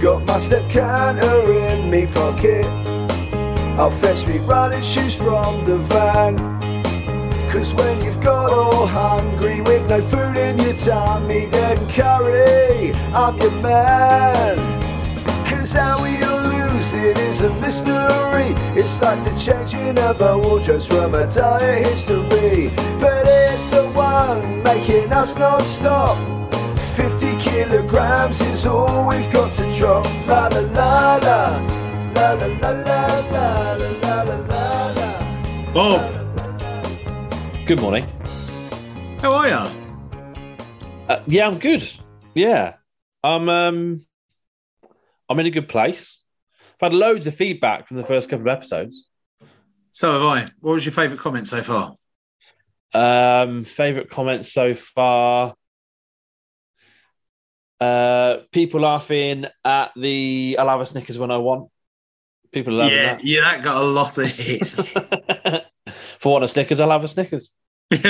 Got my step canter in me pocket. I'll fetch me running shoes from the van. Cause when you've got all hungry with no food in your tummy, then curry, I'm your man. Cause how we'll lose it is a mystery. It's like the changing of our wardrobes from a dire history. But it's the one making us not stop. 50 kilograms is all we've got to drop. La la la la. La la la la la la la la la. Bob, Good morning. how are you? Uh, yeah, I'm good. Yeah, I'm. Um, I'm in a good place. I've had loads of feedback from the first couple of episodes. So have I. What was your favourite comment so far? Um, favorite comments so far. Uh, people laughing at the I'll have a Snickers when I want. People loving yeah, yeah, that got a lot of hits. For one of Snickers, I'll have a Snickers. the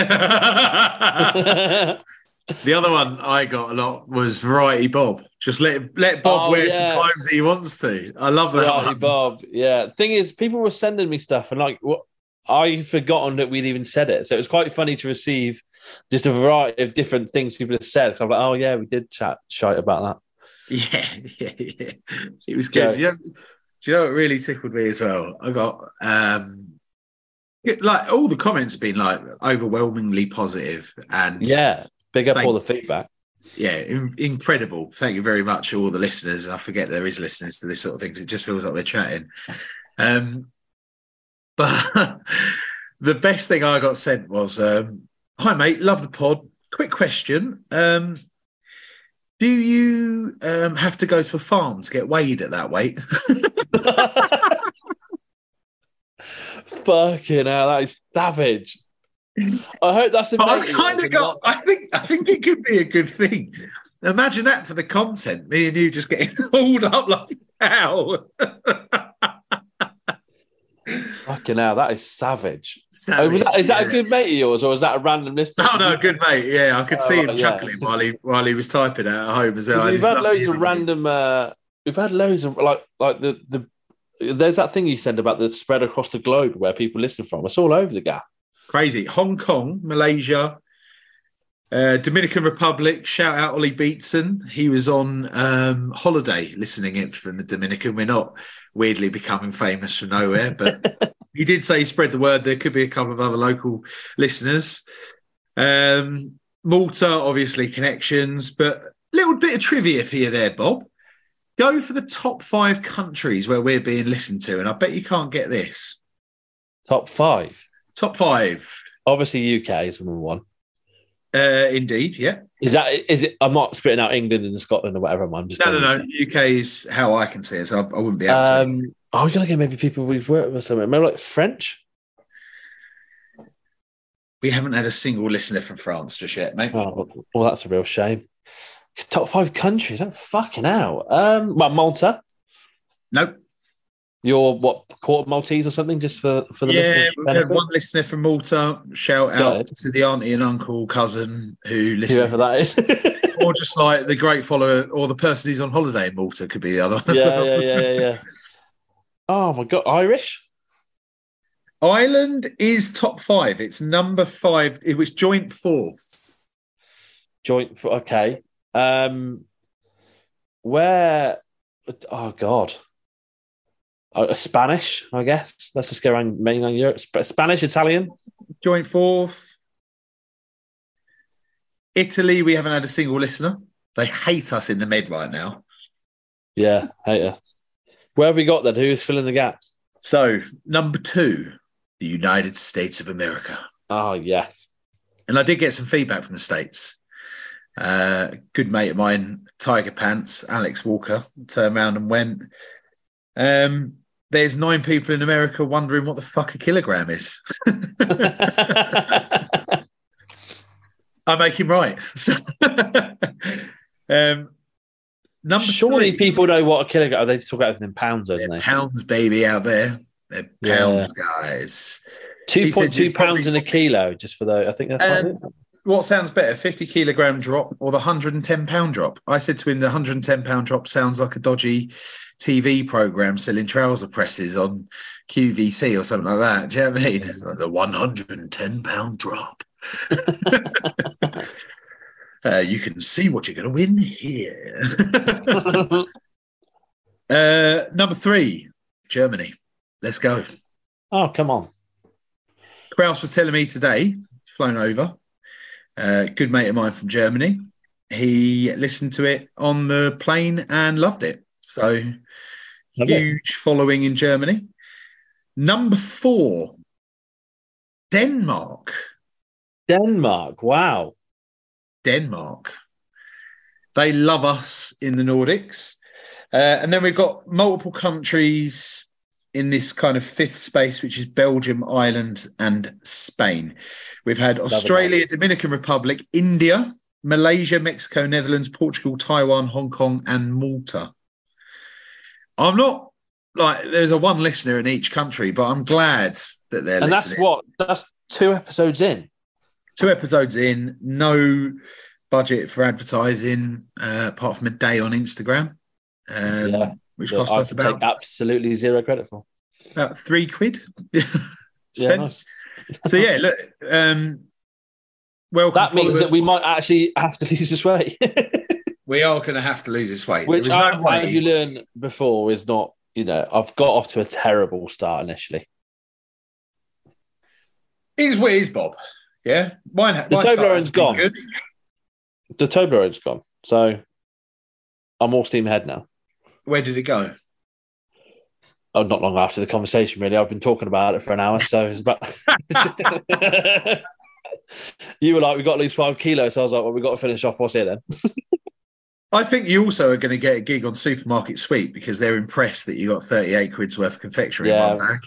other one I got a lot was Variety Bob. Just let let Bob Oh, wear yeah. some clothes that he wants to. I love that. Right, one. Bob. Yeah. Thing is, people were sending me stuff, and like, what I'd forgotten that we'd even said it. So it was quite funny to receive just a variety of different things people have said. 'Cause I'm like, oh yeah, we did chat shite about that. Yeah, yeah, yeah. It was good. So- You know, do you know what really tickled me as well? I got um like all the comments have been like overwhelmingly positive and. Yeah. Big up Thank- all the feedback. yeah, in- incredible. Thank you very much, all the listeners. And I forget there is listeners to this sort of thing. 'cause It just feels like we're chatting. Um, but the best thing I got sent was, um, "Hi mate, love the pod. Quick question: um, Do you um, have to go to a farm to get weighed at that weight?" Fucking hell, that is savage. I hope that's the I've kind of got. I think. I think it could be a good thing. Imagine that for the content. Me and you just getting hauled up like how. Fucking hell, that is savage. Oh, was that, is that a good mate of yours, or was that a random listener? No, no, good mate. Yeah, I could Oh, see him yeah. chuckling while he while he was typing it at home as well. We've had loads of random. Uh, we've had loads of like like the the. There's that thing you said about the spread across the globe where people listen from. It's all over the gap. crazy. Hong Kong, Malaysia, uh, Dominican Republic. Shout out Ollie Beatson. He was on um, holiday listening in from the Dominican. We're not weirdly becoming famous from nowhere, but he did say spread the word. There could be a couple of other local listeners. Um, Malta, obviously connections, but little bit of trivia for you there, Bob. Go for the top five countries where we're being listened to, and I bet you can't get this. Top five. Top five, Obviously, UK is number one. uh, indeed, yeah. Is that is it? I'm not spitting out England and Scotland or whatever. I'm just No, no, no. UK is how I can see it, so I, I wouldn't be able to. Um, are we gonna get maybe people we've worked with or something? Maybe like French. we haven't had a single listener from France just yet, mate. Oh, well, that's a real shame. Top five countries. I'm fucking out. Um, well, Malta. Nope. You're what quarter Maltese or something, just for for the Yeah, listeners. we've had one listener from Malta. Shout out to the auntie and uncle, cousin who listens. Whoever that is. or just like the great follower, or the person who's on holiday in Malta could be the other one. as yeah, well. yeah, yeah, yeah, yeah. Oh my god, Irish. Ireland is top five. It's number five. It was joint fourth. Joint. For, okay. Um, where? Oh god. Uh, Spanish, I guess. Let's just go around mainland Europe. Sp- Spanish, Italian. Joint fourth. Italy, we haven't had a single listener. They hate us in the med right now. Yeah, hater. Where have we got then? Who's filling the gaps? So, number two, the United States of America. Oh yes. And I did get some feedback from the States. Uh, good mate of mine, Tiger Pants, Alex Walker, turned around and went, um, there's nine people in America wondering what the fuck a kilogram is. I make him right. So, um, number Surely three, people know what a kilogram. Are they talk about everything in pounds, don't they're pounds, baby, out there. They're Yeah. pounds, guys. Two point two he's probably- in a kilo, just for the. I think that's right. Um, what sounds better, 50 kilogram drop or the 110 pound drop? I said to him, the 110 pound drop sounds like a dodgy TV program selling trouser presses on QVC or something like that. Do you know what I mean? It's like the 110 pound drop. uh, you can see what you're going to win here. uh, number three, Germany. Let's go. oh, come on. Kraus was telling me today, flown over, uh, good mate of mine from Germany. He listened to it on the plane and loved it. So Lovely. huge following in Germany. Number four, Denmark. Denmark. Wow. Denmark. They love us in the Nordics. Uh, and then we've got multiple countries in this kind of fifth space, which is Belgium, Ireland, and Spain. We've had Australia, Dominican Republic, India, Malaysia, Mexico, Netherlands, Portugal, Taiwan, Hong Kong, and Malta. I'm not like there's a one listener in each country, but I'm glad that they're and listening. that's what that's two episodes in. Two episodes in, no budget for advertising uh, apart from a day on Instagram, um, Yeah. which cost us about, absolutely zero credit for. about three quid. Yeah, nice. So yeah, look, um, welcome. That means that we might actually have to lose this weight, we are going to have to lose this weight. which, I, no as you learned before, is not. You know, I've got off to a terrible start initially. It is what is, Bob. Yeah, mine. The Toblerone's gone. Good. The Toblerone's gone, so I'm all steam ahead now. Where did it go? Oh, not long after the conversation, really. I've been talking about it for an hour, so it's about. you were like, "We got to lose five kilos," so I was like, "Well, we got to finish off. What's here then?" I think you also are going to get a gig on Supermarket Sweep because they're impressed that you got 38 quid's worth of confectionery Yeah. in one bag.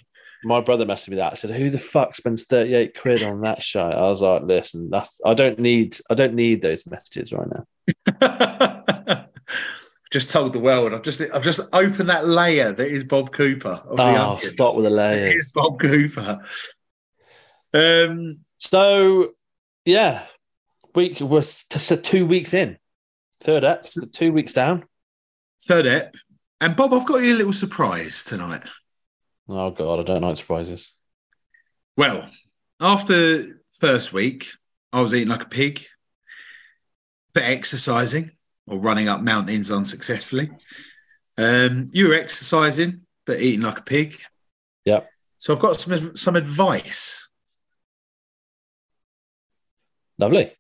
My brother messaged me that. I said, "Who the fuck spends thirty eight quid on that shit?" I was like, "Listen, that's I don't need I don't need those messages right now." just told the world. I've just I've just opened that layer that is Bob Cooper Oh, onion. stop with the layer. It is Bob Cooper. Um, So, yeah, week we're so two weeks in, third So- two weeks down. third ep, and Bob, I've got you a little surprise tonight. Oh god, I don't like surprises. Well, after first week, I was eating like a pig, but exercising or running up mountains unsuccessfully. Um, you were exercising but eating like a pig. Yep. So I've got some some advice. Lovely.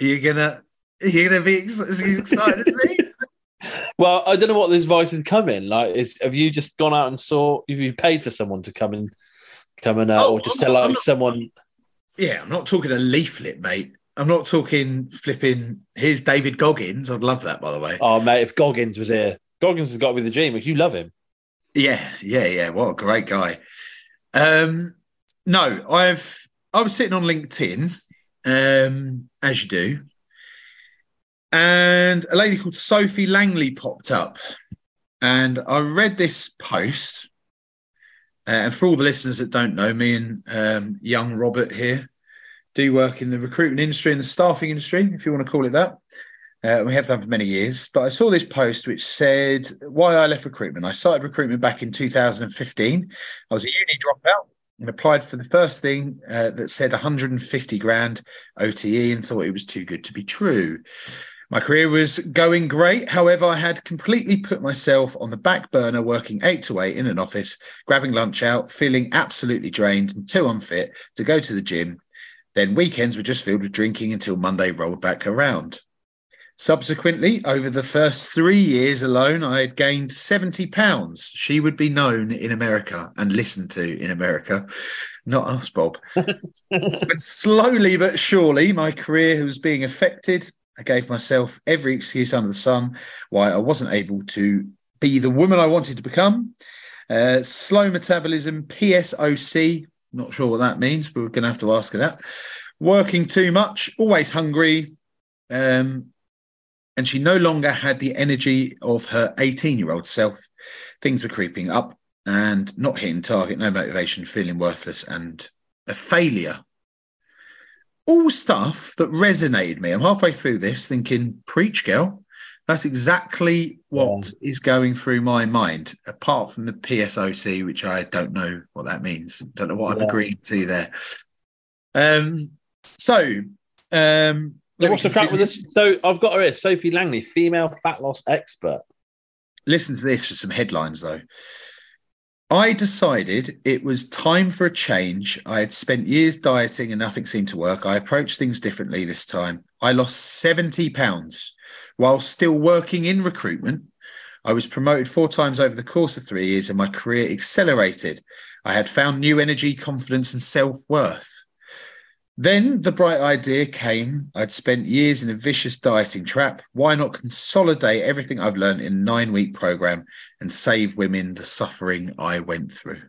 Are you gonna are you gonna be ex- as excited as me? Well, I don't know what this advice has come in. Like, is have you just gone out and saw? Have you paid for someone to come and come and, uh, Oh, or just I'm tell not- like not- someone? Yeah, I'm not talking a leaflet, mate. I'm not talking flipping. Here's David Goggins. I'd love that, by the way. Oh, mate, if Goggins was here, Goggins has got to be the dream. If You love him. Yeah, yeah, yeah. What a great guy. Um, no, I've I was sitting on LinkedIn, um, as you do, and a lady called Sophie Langley popped up, and I read this post. Uh, and for all the listeners that don't know, me and um, young Robert here do work in the recruitment industry and the staffing industry, if you want to call it that. Uh, we have done for many years, but I saw this post which said why I left recruitment. I started recruitment back in 2015. I was a uni dropout and applied for the first thing uh, that said 150 grand OTE and thought it was too good to be true. My career was going great. However, I had completely put myself on the back burner, working eight to eight in an office, grabbing lunch out, feeling absolutely drained and too unfit to go to the gym. Then weekends were just filled with drinking until Monday rolled back around. Subsequently, over the first three years alone, I had gained 70 pounds. She would be known in America and listened to in America, not us, Bob. but slowly but surely, my career was being affected. I gave myself every excuse under the sun why I wasn't able to be the woman I wanted to become. Uh, slow metabolism, PSOC, not sure what that means, but we're going to have to ask her that. Working too much, always hungry. Um, and she no longer had the energy of her 18 year old self. Things were creeping up and not hitting target, no motivation, feeling worthless and a failure. All stuff that resonated me. I'm halfway through this thinking, preach, girl. That's exactly what Yeah. is going through my mind, apart from the PSOC, which I don't know what that means. Don't know what I'm agreeing to there. Um, so, um, So what's the crack with this? So I've got her here, Sophie Langley, female fat loss expert. Listen to this for some headlines, though. I decided it was time for a change. I had spent years dieting and nothing seemed to work. I approached things differently this time. I lost 70 pounds while still working in recruitment. I was promoted four times over the course of three years and my career accelerated. I had found new energy, confidence, and self worth. Then the bright idea came. I'd spent years in a vicious dieting trap. Why not consolidate everything I've learned in a nine week program and save women the suffering I went through?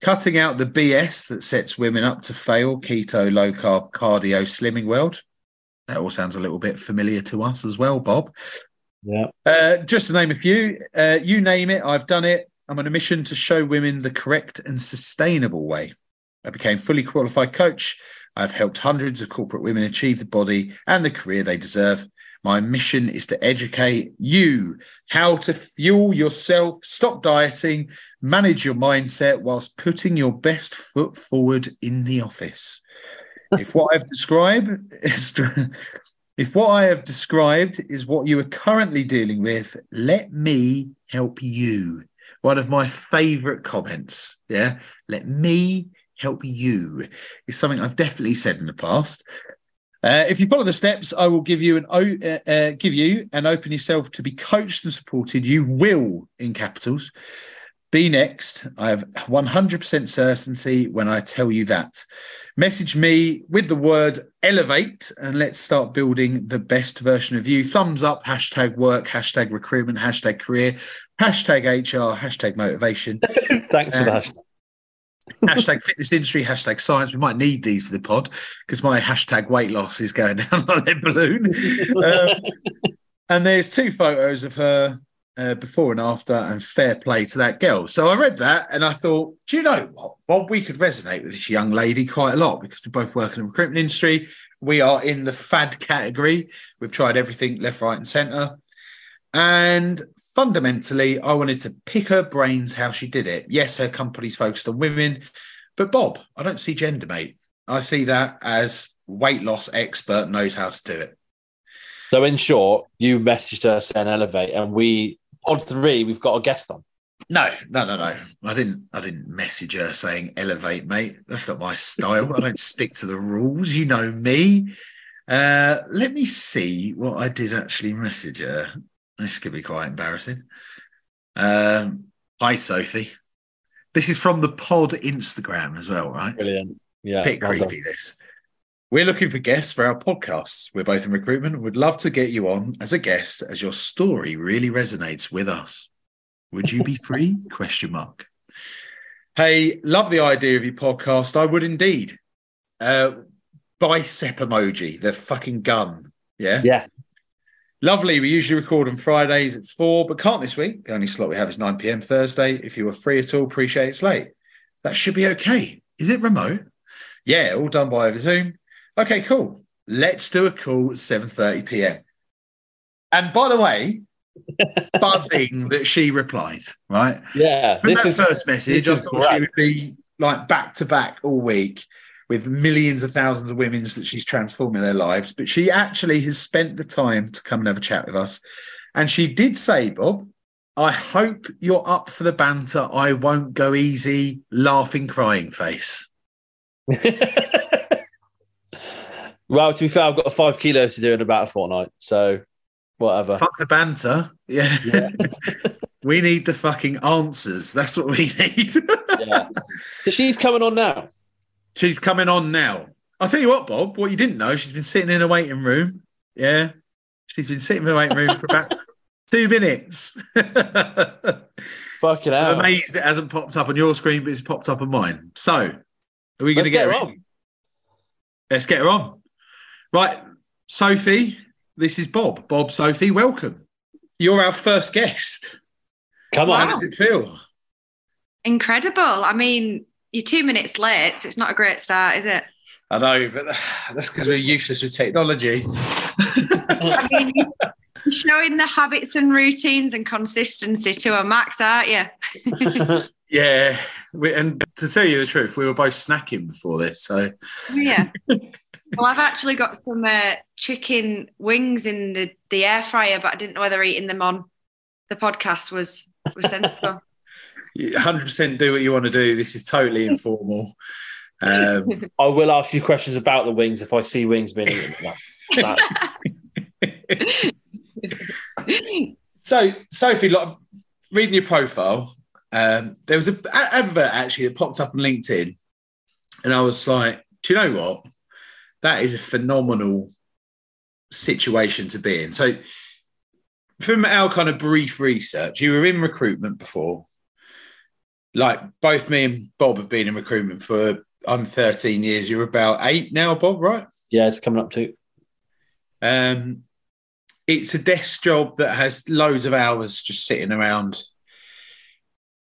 Cutting out the BS that sets women up to fail, keto, low carb, cardio, slimming world. That all sounds a little bit familiar to us as well, Bob. Yeah. Uh, just to name a few, uh, you name it, I've done it. I'm on a mission to show women the correct and sustainable way. I became fully qualified coach. I've helped hundreds of corporate women achieve the body and the career they deserve. My mission is to educate you how to fuel yourself, stop dieting, manage your mindset whilst putting your best foot forward in the office. if what I've described is if what I have described is what you are currently dealing with, let me help you. One of my favorite comments. Yeah. Let me help you is something I've definitely said in the past. Uh, if you follow the steps, I will give you an uh, uh, give you and open yourself to be coached and supported. You will, in capitals, be next. I have 100% certainty when I tell you that. Message me with the word elevate and let's start building the best version of you. Thumbs up, hashtag work, hashtag recruitment, hashtag career, hashtag HR, hashtag motivation, Thanks for Uh, that. Hashtag fitness industry, hashtag science. We might need these for the pod because my hashtag weight loss is going down like a balloon. Um, and there's two photos of her uh, before and after, and fair play to that girl. So I read that and I thought, do you know what, Bob? We could resonate with this young lady quite a lot because we both work in the recruitment industry. We are in the fad category. We've tried everything left, right, and centre. And fundamentally, I wanted to pick her brains how she did it. Yes, her company's focused on women, but Bob, I don't see gender, mate. I see that as weight loss expert knows how to do it. So in short, you messaged her saying elevate, and we on three, we've got a guest on. No, no, no, no. I didn't. I didn't message her saying elevate, mate. That's not my style. I don't stick to the rules. You know me. Uh, let me see what I did actually message her. This could be quite embarrassing. Um, hi, Sophie. This is from the pod Instagram as well, right? Brilliant. Yeah. bit well done. creepy this we're looking for guests for our podcasts we're both in recruitment and would love to get you on as a guest as your story really resonates with us would you be free question mark hey love the idea of your podcast i would indeed uh bicep emoji the fucking gun yeah Yeah. Lovely. We usually record on Fridays at four, but can't this week. The only slot we have is 9 p.m. Thursday. If you are free at all, appreciate it's late. That should be okay. Is it remote? Yeah, all done by over Zoom. Okay, cool. Let's do a call at 7:30 p.m. And by the way, buzzing that she replied, right? Yeah. From This that is first message, I thought she would be like back to back all week with millions of thousands of women that she's transforming their lives. But she actually has spent the time to come and have a chat with us. And she did say, Bob, I hope you're up for the banter. I won't go easy, laughing, crying face. well, to be fair, I've got five kilos to do in about a fortnight. So whatever. Fuck the banter. Yeah. Yeah. we need the fucking answers. That's what we need. yeah. So she's coming on now. She's coming on now. I'll tell you what, Bob, what you didn't know, she's been sitting in a waiting room. Yeah. She's been sitting in a waiting room for about two minutes. Fucking I'm hell. amazed it hasn't popped up on your screen, but it's popped up on mine. So, are we going to get get her her on. Let's get her on. Right, Sophie, this is Bob. Bob, Sophie, welcome. You're our first guest. Come on. How does it feel? Incredible. I mean, you're two minutes late, so it's not a great start, is it? I know, but that's because we're useless with technology. I mean, you're showing the habits and routines and consistency to a max, aren't you? yeah, we, and to tell you the truth, we were both snacking before this, so yeah. Well, I've actually got some uh, chicken wings in the, the air fryer, but I didn't know whether eating them on the podcast was was sensible. 100% do what you want to do. This is totally informal. Um, I will ask you questions about the wings if I see wings being eaten. That, so, Sophie, like, reading your profile, um, there was an advert actually that popped up on LinkedIn, and I was like, do you know what? That is a phenomenal situation to be in. So, from our kind of brief research, you were in recruitment before. Like both me and Bob have been in recruitment for I'm 13 years. You're about eight now, Bob, right? Yeah, it's coming up to. Um, it's a desk job that has loads of hours just sitting around,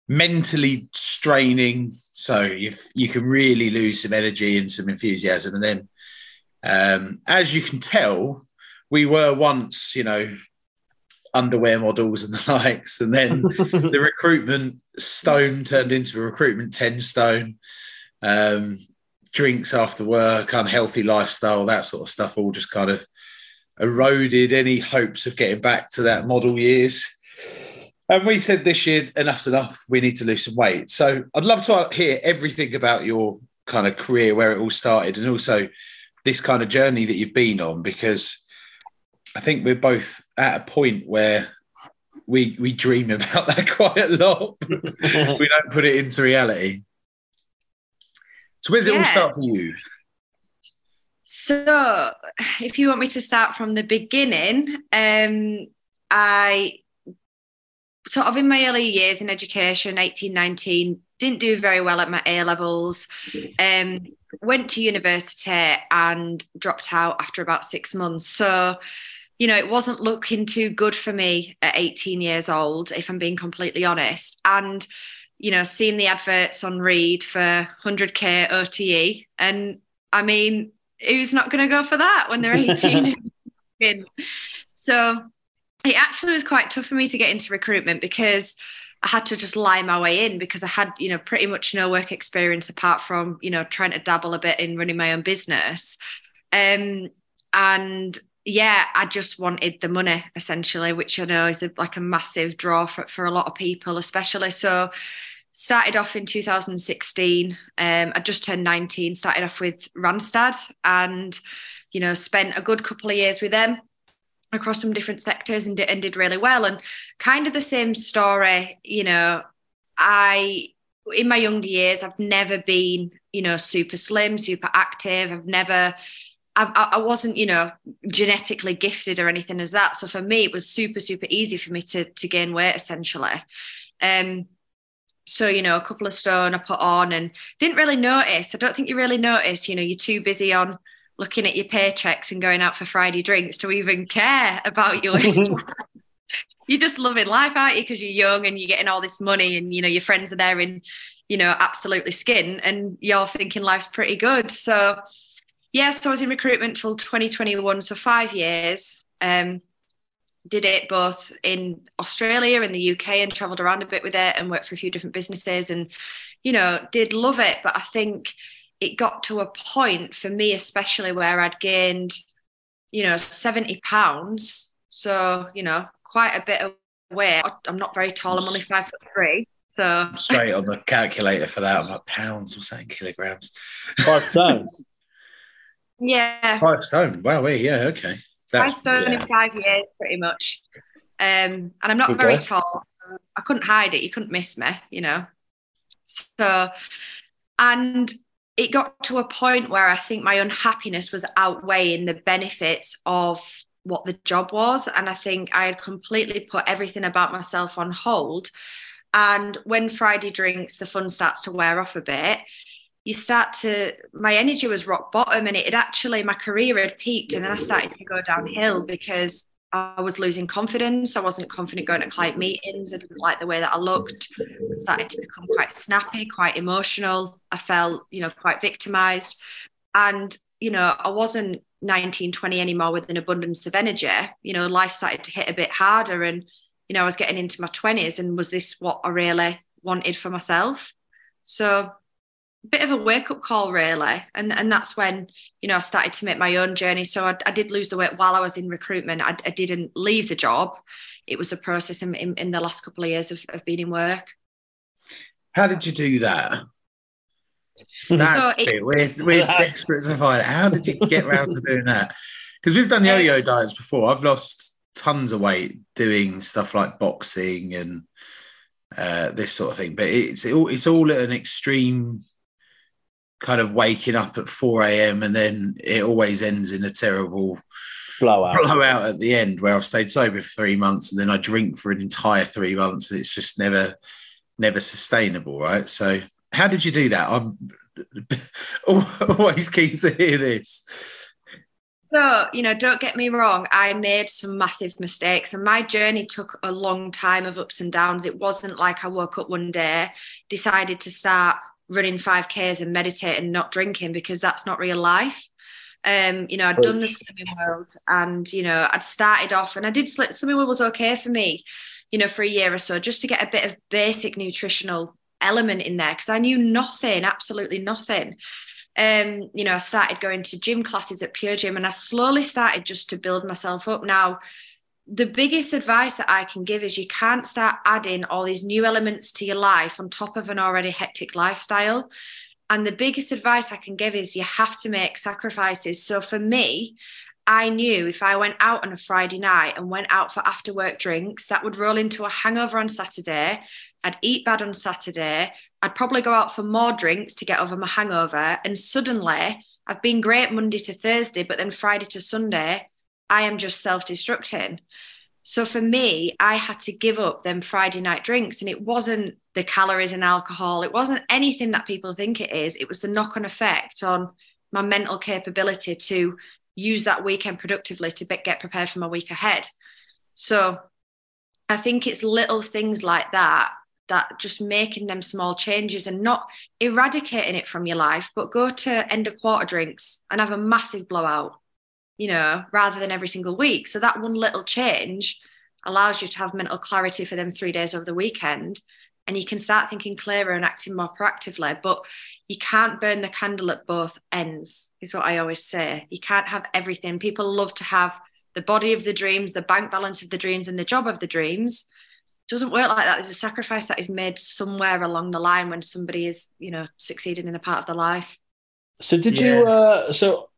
mentally straining. So you you can really lose some energy and some enthusiasm. And then, um, as you can tell, we were once, you know, underwear models and the likes, and then the recruitment stone turned into a recruitment ten stone. Um, drinks after work, unhealthy lifestyle, that sort of stuff, all just kind of eroded any hopes of getting back to that model years. And we said this year, enough's enough. We need to lose some weight. So I'd love to hear everything about your kind of career, where it all started, and also this kind of journey that you've been on, because I think we're both at a point where we we dream about that quite a lot. we don't put it into reality. So where's it Yeah. all start for you? So, if you want me to start from the beginning, um, I sort of in my early years in education, 18, 19, didn't do very well at my A levels. Um, went to university and dropped out after about six months. So, you know, it wasn't looking too good for me at 18 years old, if I'm being completely honest. And, you know, seeing the adverts on Reed for 100K OTE. And I mean, who's not going to go for that when they're 18? so it actually was quite tough for me to get into recruitment because I had to just lie my way in because I had, you know, pretty much no work experience apart from, you know, trying to dabble a bit in running my own business. Um, and yeah, I just wanted the money essentially, which I know is a, like a massive draw for, for a lot of people, especially. So started off in 2016. Um, I just turned 19, started off with Randstad and, you know, spent a good couple of years with them across some different sectors and and did really well. And kind of the same story, you know, I, in my younger years, I've never been, you know, super slim, super active. I've never, I, I wasn't, you know, genetically gifted or anything as that. So for me, it was super, super easy for me to to gain weight essentially. Um, so you know, a couple of stone I put on and didn't really notice. I don't think you really notice. You know, you're too busy on looking at your paychecks and going out for Friday drinks to even care about your you're just loving life, aren't you? Because you're young and you're getting all this money, and you know your friends are there in, you know, absolutely skin, and you're thinking life's pretty good. So yes, I was in recruitment till 2021, so five years. Um, did it both in Australia and the UK and traveled around a bit with it and worked for a few different businesses and, you know, did love it. But I think it got to a point for me, especially where I'd gained, you know, 70 pounds. So, you know, quite a bit of weight. I'm not very tall. I'm only five foot three. So Straight on the calculator for that. I'm like pounds or something, kilograms. Five stone. yeah, Five stone. Wow, yeah, okay. five stone yeah. in five years, pretty much. Um, and I'm not Okay. very tall. So I couldn't hide it. You couldn't miss me, you know. So, and it got to a point where I think my unhappiness was outweighing the benefits of what the job was. And I think I had completely put everything about myself on hold. And when Friday drinks, the fun starts to wear off a bit. You start to, my energy was rock bottom, and it had actually, my career had peaked, and then I started to go downhill because I was losing confidence. I wasn't confident going to client meetings. I didn't like the way that I looked. I started to become quite snappy, quite emotional. I felt, you know, quite victimized. And you know, I wasn't 19, 20 anymore with an abundance of energy. You know, life started to hit a bit harder and, you know, I was getting into my 20s and was this what I really wanted for myself? So bit of a wake up call really. And and that's when, you know, I started to make my own journey. So I, I did lose the weight while I was in recruitment. I, I didn't leave the job. It was a process in, in, in the last couple of years of, of being in work. How did you do that? That's So it- it. We're, we're desperate to find out. How did you get around to doing that? Because we've done yo-yo diets before. I've lost tons of weight doing stuff like boxing and uh, this sort of thing. But it's it all it's all at an extreme kind of waking up at 4 a.m. and then it always ends in a terrible Blowout. blowout at the end where I've stayed sober for three months and then I drink for an entire three months and it's just never, never sustainable, right? So, how did you do that? I'm always keen to hear this. So, you know, don't get me wrong, I made some massive mistakes and my journey took a long time of ups and downs. It wasn't like I woke up one day, decided to start running 5Ks and meditating and not drinking because that's not real life. Um, you know, I'd done the Slimming World and, you know, I'd started off and I did sli- Slimming World was okay for me, you know, for a year or so, just to get a bit of basic nutritional element in there because I knew nothing, absolutely nothing um, you know, I started going to gym classes at Pure Gym and I slowly started just to build myself up. Now, the biggest advice that I can give is you can't start adding all these new elements to your life on top of an already hectic lifestyle. And the biggest advice I can give is you have to make sacrifices. So for me, I knew if I went out on a Friday night and went out for after work drinks, that would roll into a hangover on Saturday. I'd eat bad on Saturday. I'd probably go out for more drinks to get over my hangover. And suddenly, I've been great Monday to Thursday, but then Friday to Sunday, I am just self destructing. So for me, I had to give up them Friday night drinks. And it wasn't the calories and alcohol, it wasn't anything that people think it is. It was the knock on effect on my mental capability to use that weekend productively to get prepared for my week ahead. So I think it's little things like that that just making them small changes and not eradicating it from your life, but go to end of quarter drinks and have a massive blowout, you know, rather than every single week. So that one little change allows you to have mental clarity for them three days over the weekend. And you can start thinking clearer and acting more proactively. But you can't burn the candle at both ends, is what I always say. You can't have everything. People love to have the body of the dreams, the bank balance of the dreams, and the job of the dreams doesn't work like that. There's a sacrifice that is made somewhere along the line when somebody is, you know, succeeding in a part of their life. So did you? Uh, so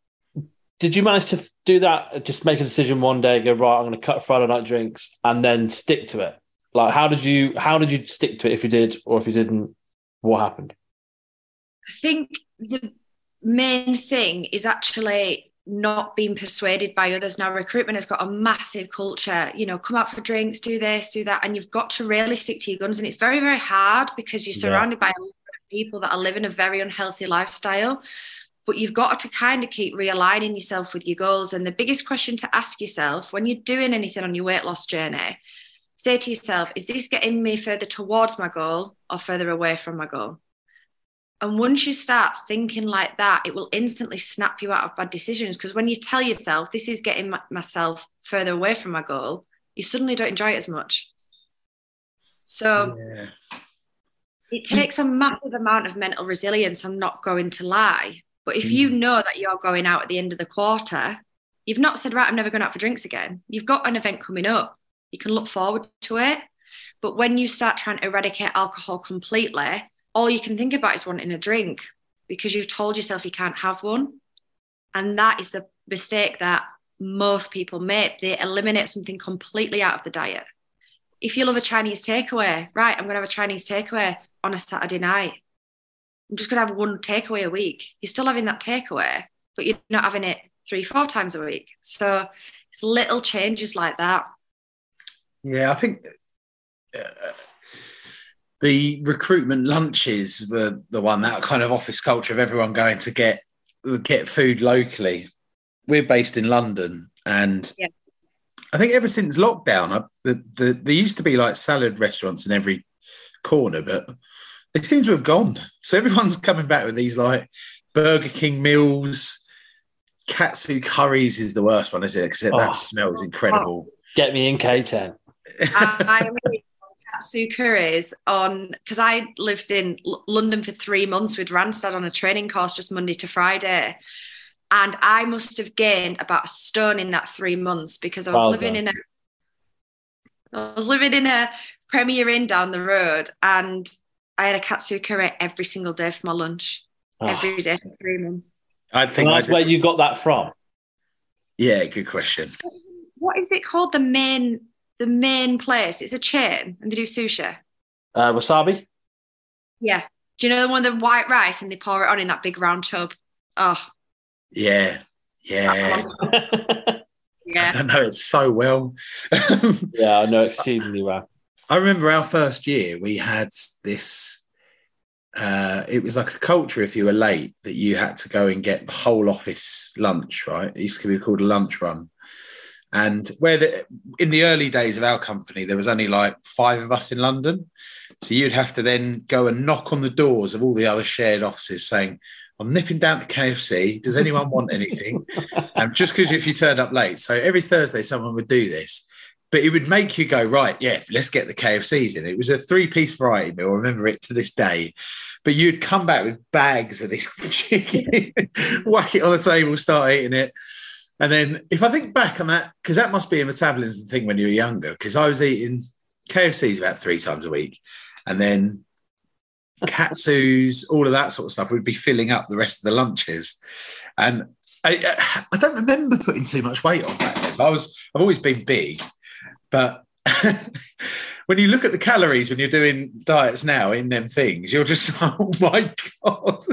did you manage to do that? Just make a decision one day, go right. I'm going to cut Friday night drinks, and then stick to it. Like, how did you? How did you stick to it? If you did, or if you didn't, what happened? I think the main thing is actually not being persuaded by others. Now, recruitment has got a massive culture, you know, come out for drinks, do this, do that. And you've got to really stick to your guns. And it's very, very hard because you're Yeah. surrounded by a lot of people that are living a very unhealthy lifestyle. But you've got to kind of keep realigning yourself with your goals. And the biggest question to ask yourself when you're doing anything on your weight loss journey, say to yourself, is this getting me further towards my goal or further away from my goal? And once you start thinking like that, it will instantly snap you out of bad decisions. Because when you tell yourself, this is getting my, myself further away from my goal, you suddenly don't enjoy it as much. So Yeah. it takes a massive amount of mental resilience. I'm not going to lie. But if you mm. know that you're going out at the end of the quarter, you've not said, right, I'm never going out for drinks again. You've got an event coming up. You can look forward to it. But when you start trying to eradicate alcohol completely, all you can think about is wanting a drink because you've told yourself you can't have one. And that is the mistake that most people make. They eliminate something completely out of the diet. If you love a Chinese takeaway, right, I'm going to have a Chinese takeaway on a Saturday night. I'm just going to have one takeaway a week. You're still having that takeaway, but you're not having it three, four times a week. So it's little changes like that. Yeah, I think uh, the recruitment lunches were the one that kind of office culture of everyone going to get get food locally. We're based in London, and Yeah. I think ever since lockdown, I, the, the there used to be like salad restaurants in every corner, but they seem to have gone. So everyone's coming back with these like Burger King meals, katsu curries is the worst one, is it? Because Oh. that smells incredible. Get me in K10. I made katsu curries on because I lived in L- London for three months with Randstad on a training course just Monday to Friday. And I must have gained about a stone in that three months because I was Well living done. in a I was living in a Premier Inn down the road and I had a katsu curry every single day for my lunch. Oh. Every day for three months. I Can think I I where you got that from? Yeah, good question. What is it called? The main the main place. It's a chain and they do sushi. Uh, wasabi? Yeah. Do you know the one with the white rice and they pour it on in that big round tub? Oh, Yeah, yeah. I yeah. don't know it so well. yeah, I know extremely well. I remember our first year, we had this. Uh, it was like a culture if you were late that you had to go and get the whole office lunch, right? It used to be called a lunch run. And where the, in the early days of our company, there was only like five of us in London. So you'd have to then go and knock on the doors of all the other shared offices saying, I'm nipping down to KFC. Does anyone want anything? um, just because if you turned up late. So every Thursday, someone would do this but it would make you go right yeah let's get the kfcs in. It was a three piece variety meal. I remember it to this day. But you'd come back with bags of this chicken whack it on the table start eating it. And then if i think back on that because that must be a metabolism thing when you were younger because i was eating kfcs about three times a week. And then katsus all of that sort of stuff would be filling up the rest of the lunches. And I, I don't remember putting too much weight on back then. I was I've always been big, but when you look at the calories when you're doing diets now in them things, you're just oh my god,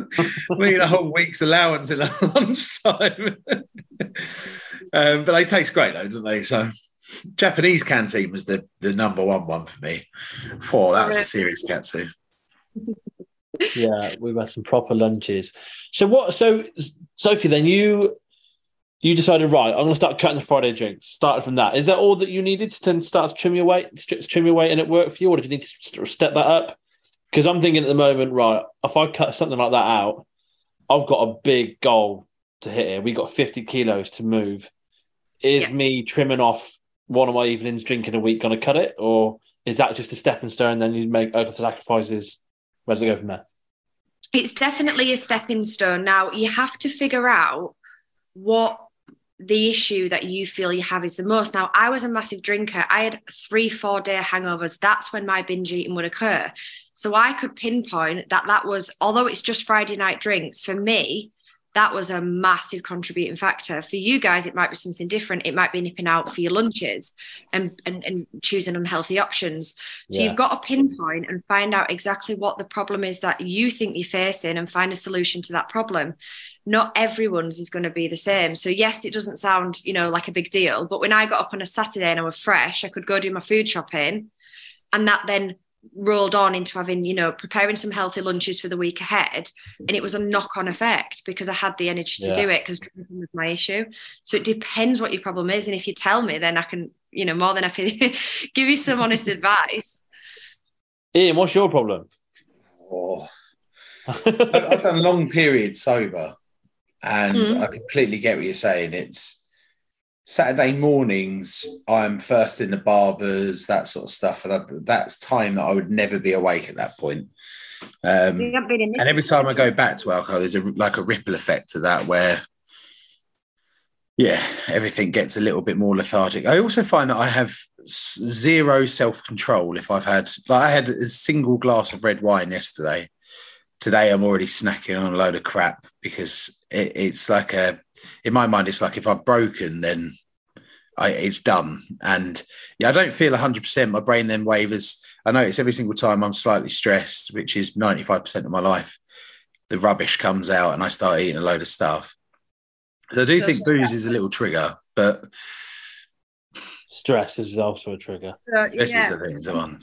we need a whole week's allowance in a lunchtime. um, but they taste great though, don't they? So Japanese canteen was the the number one one for me. Four, that was a serious katsu. yeah, we've had some proper lunches. So what? So Sophie, then you you decided right. I'm going to start cutting the Friday drinks. Started from that. Is that all that you needed to start to trim your weight, trim your weight, and it worked for you, or did you need to step that up? Because I'm thinking at the moment, right? If I cut something like that out, I've got a big goal to hit here. We got 50 kilos to move. Is Yeah. me trimming off one of my evenings drinking a week going to cut it, or is that just a stepping stone? Then you make other sacrifices. Where does it go from there? It's definitely a stepping stone. Now you have to figure out what the issue that you feel you have is the most. Now, I was a massive drinker. I had three, four day hangovers. That's when my binge eating would occur. So I could pinpoint that that was, although it's just Friday night drinks, for me, that was a massive contributing factor. For you guys, it might be something different. It might be nipping out for your lunches and, and, and choosing unhealthy options. So Yeah. you've got to pinpoint and find out exactly what the problem is that you think you're facing and find a solution to that problem. Not everyone's is going to be the same. So yes, it doesn't sound, you know, like a big deal, but when I got up on a Saturday and I was fresh, I could go do my food shopping and that then rolled on into having, you know, preparing some healthy lunches for the week ahead. And it was a knock-on effect because I had the energy to Yeah. do it because drinking was my issue. So it depends what your problem is. And if you tell me, then I can, you know, more than happy give you some honest advice. Ian, what's your problem? Oh. I've, I've done long periods sober, and Mm. I completely get what you're saying. It's Saturday mornings. I'm first in the barbers, that sort of stuff, and I, that's time that I would never be awake at that point. Um, You haven't been in this and every time I go back to alcohol, there's a like a ripple effect to that where, yeah, everything gets a little bit more lethargic. I also find that I have zero self control if I've had like I had a single glass of red wine yesterday. Today I'm already snacking on a load of crap because it, it's like a in my mind it's like if I've broken then I, it's done. And yeah I don't feel 100% my brain then wavers. I notice every single time I'm slightly stressed which is 95% of my life the rubbish comes out and I start eating a load of stuff. So I do So think booze is a little trigger but Stress is also a trigger. Uh, so, this is the thing on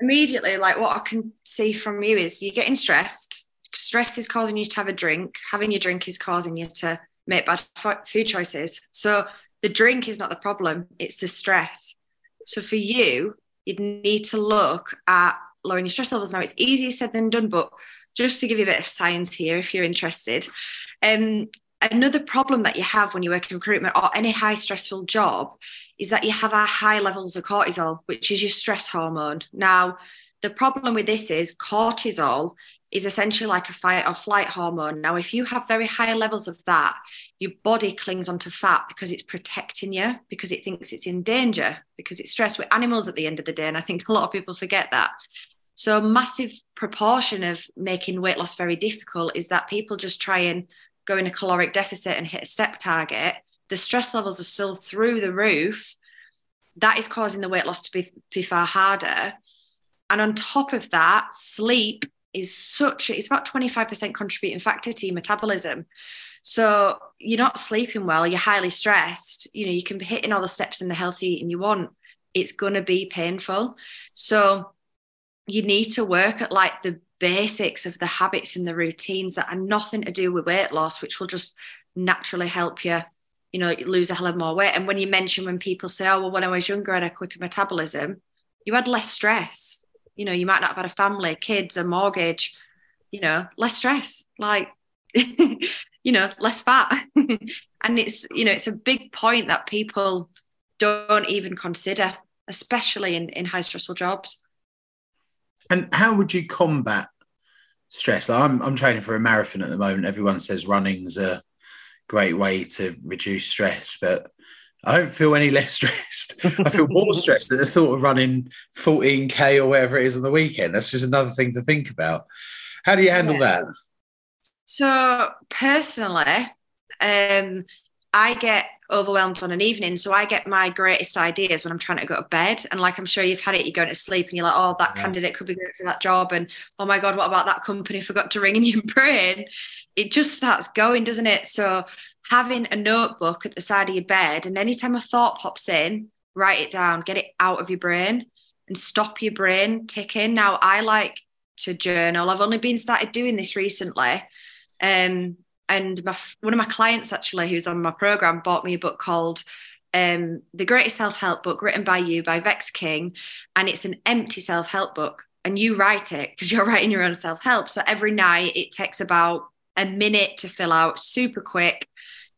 immediately like what i can see from you is you're getting stressed. Stress is causing you to have a drink. Having your drink is causing you to make bad food choices. So the drink is not the problem it's the stress. So for you you'd need to look at lowering your stress levels. Now it's easier said than done but just to give you a bit of science here if you're interested um another problem that you have when you work in recruitment or any high stressful job is that you have a high levels of cortisol, which is your stress hormone. Now, the problem with this is cortisol is essentially like a fight or flight hormone. Now, if you have very high levels of that, your body clings onto fat because it's protecting you, because it thinks it's in danger, because it's stressed. We're animals at the end of the day. And I think a lot of people forget that. So, a massive proportion of making weight loss very difficult is that people just try and go in a caloric deficit and hit a step target. The stress levels are still through the roof. That is causing the weight loss to be, be far harder. And on top of that, sleep is such it's about 25% contributing factor to your metabolism so you're not sleeping well you're highly stressed you know you can be hitting all the steps in the healthy eating you want it's going to be painful so you need to work at like the basics of the habits and the routines that are nothing to do with weight loss which will just naturally help you you know lose a hell of more weight. And when you mention when people say oh well when i was younger i had a quicker metabolism you had less stress. You know you might not have had a family kids a mortgage you know less stress like you know less fat. And it's you know it's a big point that people don't even consider especially in in high stressful jobs and how would you combat stress like I'm, I'm training for a marathon at the moment everyone says running's a great way to reduce stress but I don't feel any less stressed. I feel more stressed at the thought of running 14k or whatever it is on the weekend. That's just another thing to think about. How do you handle yeah. that? So personally, um, I get overwhelmed on an evening. So I get my greatest ideas when I'm trying to go to bed. And like I'm sure you've had it, you're going to sleep and you're like, oh, that yeah. candidate could be good for that job. And oh my God, what about that company forgot to ring in your brain? It just starts going, doesn't it? So having a notebook at the side of your bed, and anytime a thought pops in, write it down, get it out of your brain and stop your brain ticking. Now I like to journal. I've only been started doing this recently. Um, and my, one of my clients actually who's on my program bought me a book called um, the greatest self-help book written by you by vex king and it's an empty self-help book and you write it because you're writing your own self-help. So every night it takes about a minute to fill out super quick.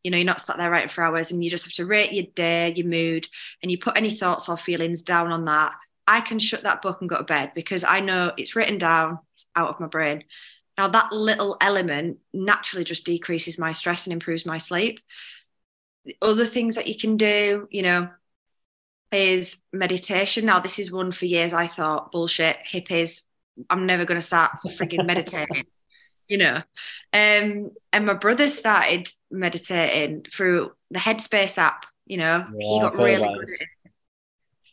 You know you're not sat there writing for hours and you just have to rate your day your mood and you put any thoughts or feelings down on that. I can shut that book and go to bed because i know it's written down it's out of my brain now, that little element naturally just decreases my stress and improves my sleep. Other things that you can do, you know, is meditation. Now, this is one for years I thought bullshit, hippies. I'm never going to start frigging meditating, you know. Um, and my brother started meditating through the Headspace app. You know, yeah, he got really good at it.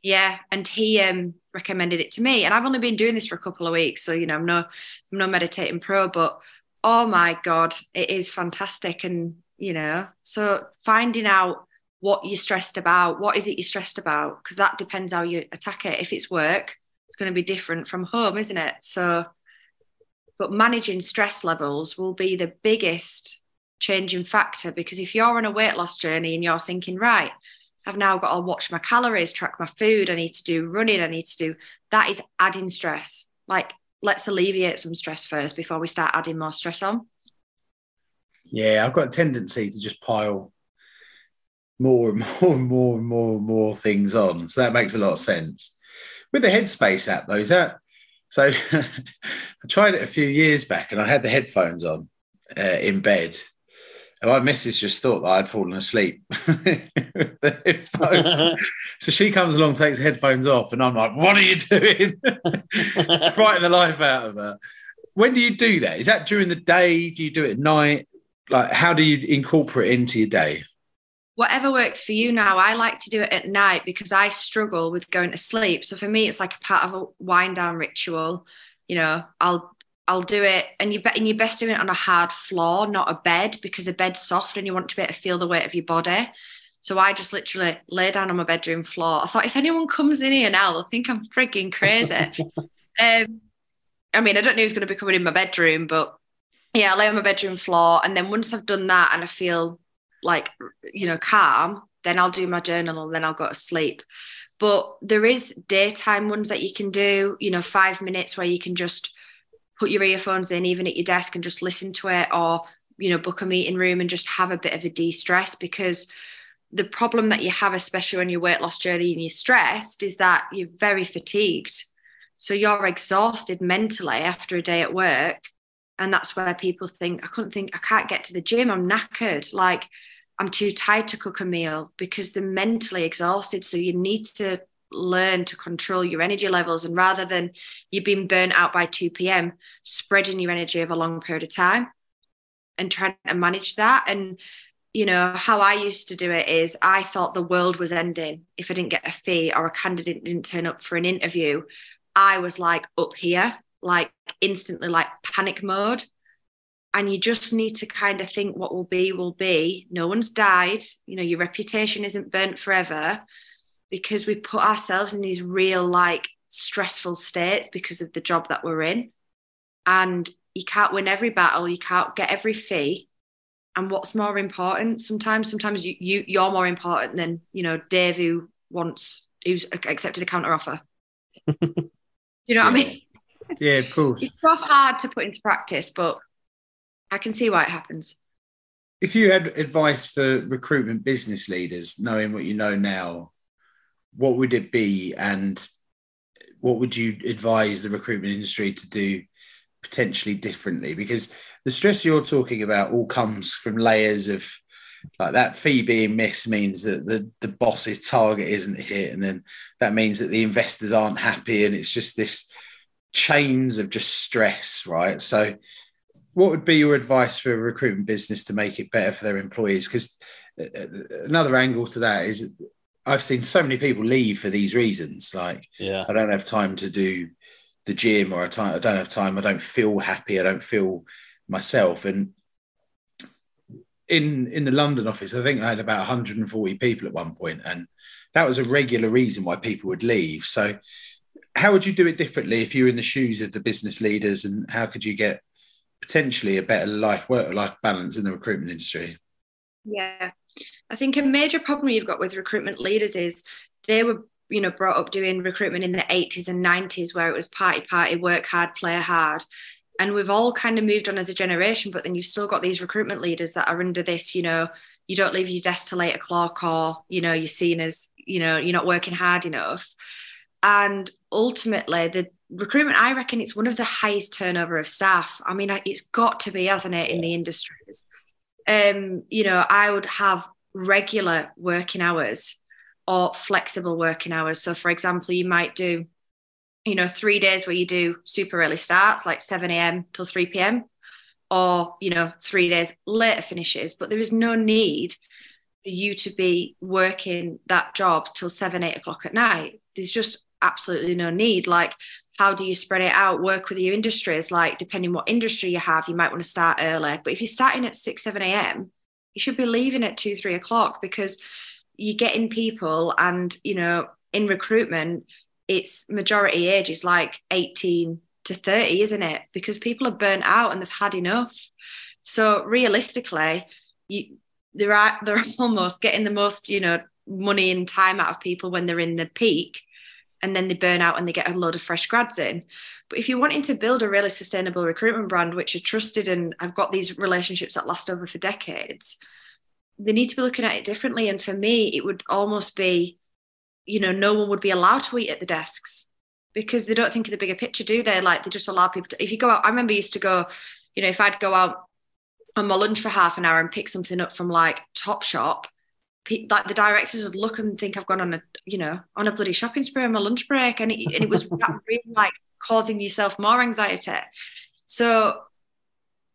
Yeah, and he um recommended it to me. And I've only been doing this for a couple of weeks. So, you know, I'm no I'm no meditating pro, but oh my God, it is fantastic. And, you know, so finding out what you're stressed about, what is it you're stressed about? Because that depends how you attack it. If it's work, it's going to be different from home, isn't it? So but managing stress levels will be the biggest changing factor because if you're on a weight loss journey and you're thinking, right, I've now got to watch my calories, track my food. I need to do running. I need to do that is adding stress. Like, let's alleviate some stress first before we start adding more stress on. Yeah, I've got a tendency to just pile more and more and more and more and more things on. So that makes a lot of sense. With the Headspace app, though, is that so? I tried it a few years back and I had the headphones on uh, in bed my missus just thought that I'd fallen asleep. so she comes along, takes headphones off, and I'm like, "What are you doing?" Frighten the life out of her. When do you do that? Is that during the day? Do you do it at night? Like, how do you incorporate it into your day? Whatever works for you now. I like to do it at night because I struggle with going to sleep. So for me, it's like a part of a wind down ritual. You know, I'll I'll do it, and you bet, and you're best doing it on a hard floor, not a bed, because a bed's soft and you want to be able to feel the weight of your body. So I just literally lay down on my bedroom floor. I thought if anyone comes in here now, they'll think I'm freaking crazy. um, I mean, I don't know who's going to be coming in my bedroom, but yeah, I lay on my bedroom floor, and then once I've done that and I feel like you know calm, then I'll do my journal and then I'll go to sleep. But there is daytime ones that you can do, you know, five minutes where you can just put your earphones in even at your desk and just listen to it or you know, book a meeting room and just have a bit of a de-stress because the problem that you have, especially when your weight loss journey and you're stressed, is that you're very fatigued. So you're exhausted mentally after a day at work. And that's where people think, I couldn't think, I can't get to the gym. I'm knackered. Like I'm too tired to cook a meal because they're mentally exhausted. So you need to learn to control your energy levels. And rather than you being burnt out by 2 p.m., spreading your energy over a long period of time and trying to manage that. And, you know, how I used to do it is I thought the world was ending if I didn't get a fee or a candidate didn't turn up for an interview. I was like up here, like instantly, like panic mode. And you just need to kind of think what will be, will be. No one's died. You know, your reputation isn't burnt forever because we put ourselves in these real, like, stressful states because of the job that we're in. And you can't win every battle, you can't get every fee. And what's more important? Sometimes, sometimes you, you you're more important than you know Dave who wants who's accepted a counter offer. Do you know yeah. what I mean? Yeah, of course. It's so hard to put into practice, but I can see why it happens. If you had advice for recruitment business leaders, knowing what you know now, what would it be, and what would you advise the recruitment industry to do potentially differently? Because the stress you're talking about all comes from layers of like that fee being missed means that the, the boss's target isn't hit. And then that means that the investors aren't happy. And it's just this chains of just stress, right? So, what would be your advice for a recruitment business to make it better for their employees? Because uh, another angle to that is I've seen so many people leave for these reasons. Like, yeah, I don't have time to do the gym, or I, I don't have time. I don't feel happy. I don't feel myself. And in in the London office, I think I had about 140 people at one point, and that was a regular reason why people would leave. So, how would you do it differently if you were in the shoes of the business leaders, and how could you get potentially a better life work life balance in the recruitment industry? Yeah, I think a major problem you've got with recruitment leaders is they were you know brought up doing recruitment in the 80s and 90s where it was party party work hard play hard. And we've all kind of moved on as a generation but then you've still got these recruitment leaders that are under this you know you don't leave your desk till eight o'clock or you know you're seen as you know you're not working hard enough. And ultimately the recruitment i reckon it's one of the highest turnover of staff. I mean it's got to be hasn't it in the industries? Um you know i would have regular working hours or flexible working hours so for example you might do you know, three days where you do super early starts, like 7 a.m. till 3 p.m., or, you know, three days later finishes. But there is no need for you to be working that job till 7, 8 o'clock at night. There's just absolutely no need. Like, how do you spread it out? Work with your industries. Like, depending what industry you have, you might want to start early. But if you're starting at 6, 7 a.m., you should be leaving at 2, 3 o'clock because you're getting people and, you know, in recruitment, its majority age is like 18 to 30, isn't it? Because people are burnt out and they've had enough. So realistically, you, they're they're almost getting the most, you know, money and time out of people when they're in the peak, and then they burn out and they get a load of fresh grads in. But if you're wanting to build a really sustainable recruitment brand, which are trusted and have got these relationships that last over for decades, they need to be looking at it differently. And for me, it would almost be you know, no one would be allowed to eat at the desks because they don't think of the bigger picture, do they? Like they just allow people to. If you go out, I remember used to go, you know, if I'd go out on my lunch for half an hour and pick something up from like Top Shop, like the directors would look and think I've gone on a, you know, on a bloody shopping spree on my lunch break, and it, and it was really like causing yourself more anxiety. So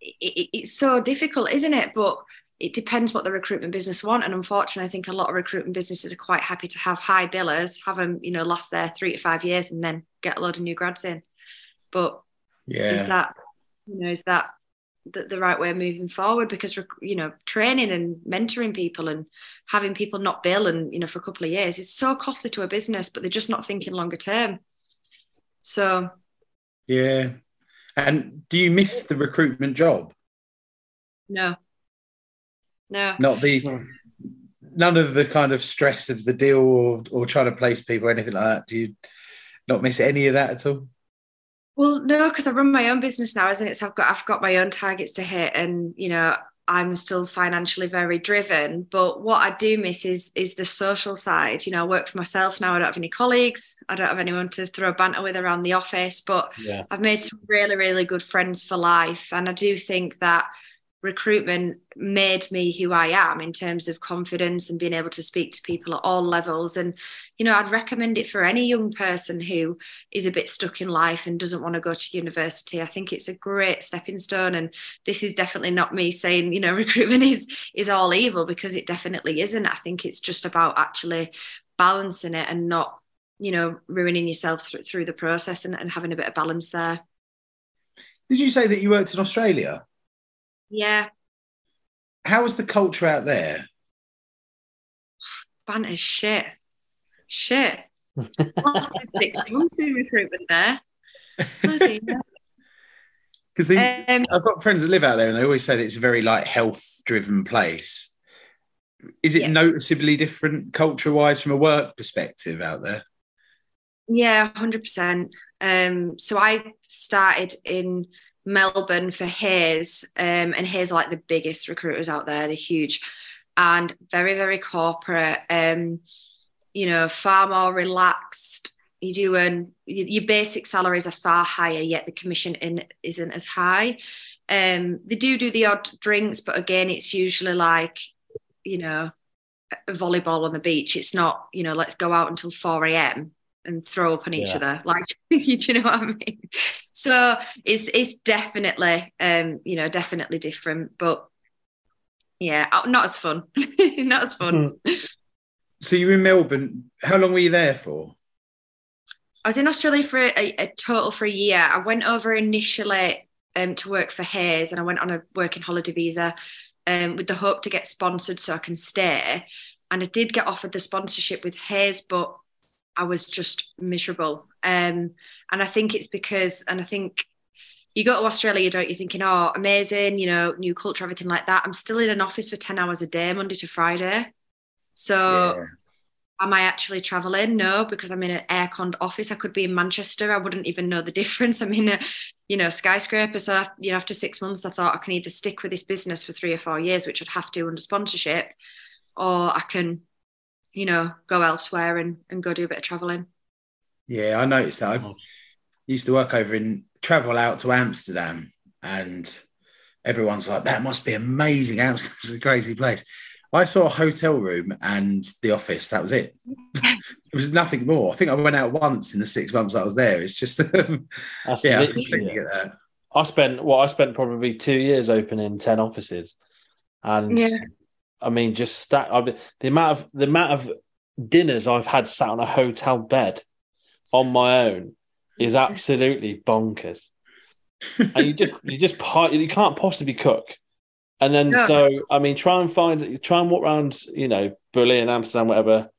it, it's so difficult, isn't it? But it depends what the recruitment business want. And unfortunately, I think a lot of recruitment businesses are quite happy to have high billers, have them, you know, last there three to five years and then get a load of new grads in. But yeah, is that, you know, is that the, the right way of moving forward? Because, you know, training and mentoring people and having people not bill and, you know, for a couple of years is so costly to a business, but they're just not thinking longer term. So, yeah. And do you miss the recruitment job? No. No. Not the none of the kind of stress of the deal or, or trying to place people or anything like that. Do you not miss any of that at all? Well, no, because I run my own business now, isn't it? So I've got I've got my own targets to hit, and you know, I'm still financially very driven. But what I do miss is is the social side. You know, I work for myself now. I don't have any colleagues. I don't have anyone to throw a banter with around the office. But Yeah. I've made some really, really good friends for life. And I do think that recruitment made me who I am in terms of confidence and being able to speak to people at all levels. And, you know, I'd recommend it for any young person who is a bit stuck in life and doesn't want to go to university. I think it's a great stepping stone. And this is definitely not me saying, you know, recruitment is is all evil because it definitely isn't. I think it's just about actually balancing it and not, you know, ruining yourself through, the process and, and having a bit of balance there. Did you say that you worked in Australia? Yeah, How is the culture out there? banter's shit. Shit. Lots of six months in recruitment there. Bloody. Because Um, I've got friends that live out there, and they always say that it's a very like health-driven place. Is it Yeah. noticeably different culture-wise from a work perspective out there? Yeah, hundred percent. Um, so I started in Melbourne for Hays, um, and Hays are like the biggest recruiters out there. They're huge and very, very corporate. Um, you know, far more relaxed. You do earn your basic salaries are far higher, yet the commission in isn't as high. Um, they do do the odd drinks, but again, it's usually like, you know, volleyball on the beach. It's not, you know, let's go out until 4 a.m. and throw up on each Yeah. other. Like, you know what I mean? So it's it's definitely um, you know, definitely different, but yeah, uh, not as fun. not as fun. So you were in Melbourne. How long were you there for? I was in Australia for a, a total for a year. I went over initially um, to work for Hays and I went on a working holiday visa um, with the hope to get sponsored so I can stay. And I did get offered the sponsorship with Hays, but I was just miserable. Um, and I think it's because, and I think you go to Australia, don't you thinking, oh, amazing, you know, new culture, everything like that. I'm still in an office for 10 hours a day, Monday to Friday. So Yeah. am I actually traveling? No, because I'm in an air-conned office. I could be in Manchester. I wouldn't even know the difference. I'm in a, you know, skyscraper. So, you know, after six months, I thought I can either stick with this business for three or four years, which I'd have to under sponsorship, or I can, you know, go elsewhere and, and go do a bit of traveling. Yeah, I noticed that. I Oh. used to work over in travel out to Amsterdam, and everyone's like, "That must be amazing. Amsterdam's a crazy place." I saw a hotel room and the office. That was it. it was nothing more. I think I went out once in the six months I was there. It's just, um, That's yeah, I literally completely it. get that. I spent well, I spent probably two years opening ten offices, and Yeah. I mean, just stack. I mean, the amount of the amount of dinners I've had sat on a hotel bed on my own is absolutely bonkers. and you just you just you can't possibly cook. And then Yeah. so I mean, try and find try and walk around, you know, Berlin, Amsterdam, whatever,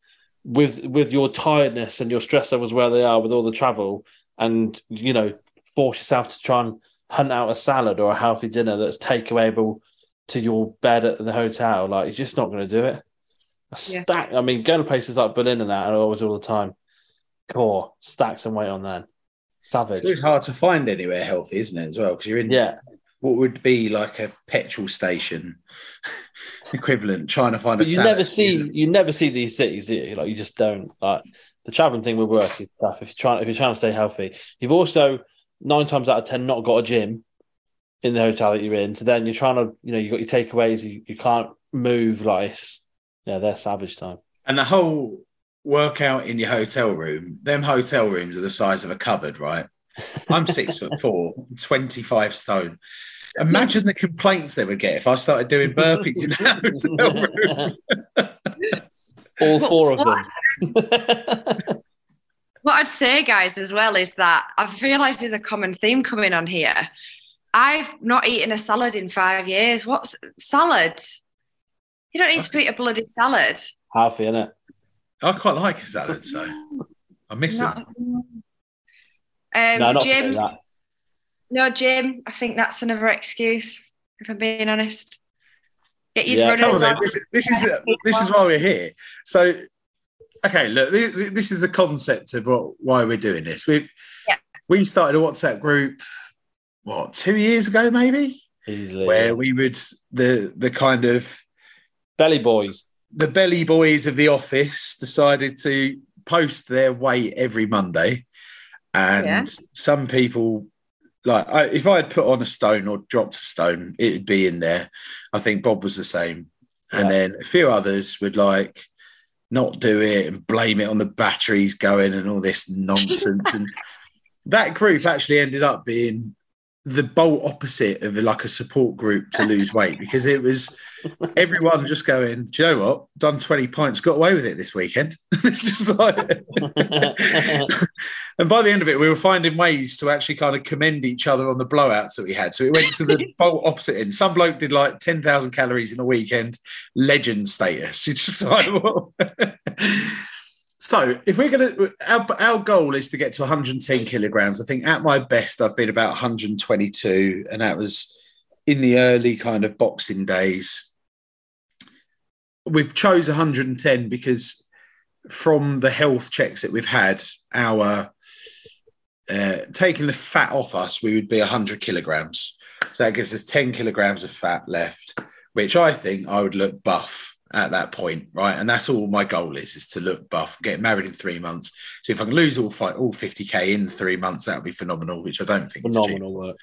with with your tiredness and your stress levels where they are with all the travel, and you know, force yourself to try and hunt out a salad or a healthy dinner that's takeawayable to your bed at the hotel. Like you're just not going to do it. A Yeah. stack. I mean, going to places like Berlin and that, and always all the time. Core stacks and weight on then. Savage. So it's hard to find anywhere healthy, isn't it, as well? Because you're in Yeah, what would be like a petrol station equivalent, trying to find but a you salad, never see you know? you never see these cities, do you? Like you just don't. Like the traveling thing with work is tough. If you're trying if you're trying to stay healthy, you've also nine times out of ten not got a gym in the hotel that you're in. So then you're trying to you know you got your takeaways. You, you can't move like yeah, they're savage time. And the whole workout in your hotel room, them hotel rooms are the size of a cupboard, right? I'm six foot four, 25 stone. Imagine the complaints they would get if I started doing burpees in that hotel room. All four of them. What I'd say, guys, as well, is that I've realised there's a common theme coming on here. I've not eaten a salad in five years. What's salad? You don't need to eat a bloody salad. Healthy, innit? I quite like a salad, so I miss Not- them. Um, no, not Jim, no, Jim. I think that's another excuse. If I'm being honest, get your Yeah. Come on, runners on. This, this is this is why we're here. So, okay, look, this, this is the concept of what, why we're doing this. We Yeah. we started a WhatsApp group what two years ago, maybe. Easily. where yeah. we would the the kind of Belly boys. the belly boys of the office decided to post their weight every Monday, and Yeah. some people like I, if I had put on a stone or dropped a stone, it'd be in there. I think Bob was the same, and Yeah. then a few others would like not do it and blame it on the batteries going and all this nonsense. and that group actually ended up being the bolt opposite of like a support group to lose weight because it was everyone just going, Do you know what? Done 20 pints, got away with it this weekend. it's just like and by the end of it, we were finding ways to actually kind of commend each other on the blowouts that we had. So it went to the bolt opposite end. Some bloke did like 10,000 calories in a weekend, legend status. It's just like. So if we're going to, our, our goal is to get to 110 kilograms. I think at my best, I've been about 122, and that was in the early kind of boxing days. We've chose 110 because from the health checks that we've had, our uh, taking the fat off us, we would be 100 kilograms. So that gives us 10 kilograms of fat left, which I think I would look buff at that point, right? And that's all my goal is, is to look buff. Get married in three months. So if I can lose all fight all 50k in three months, that would be phenomenal, which I don't think. Phenomenal work.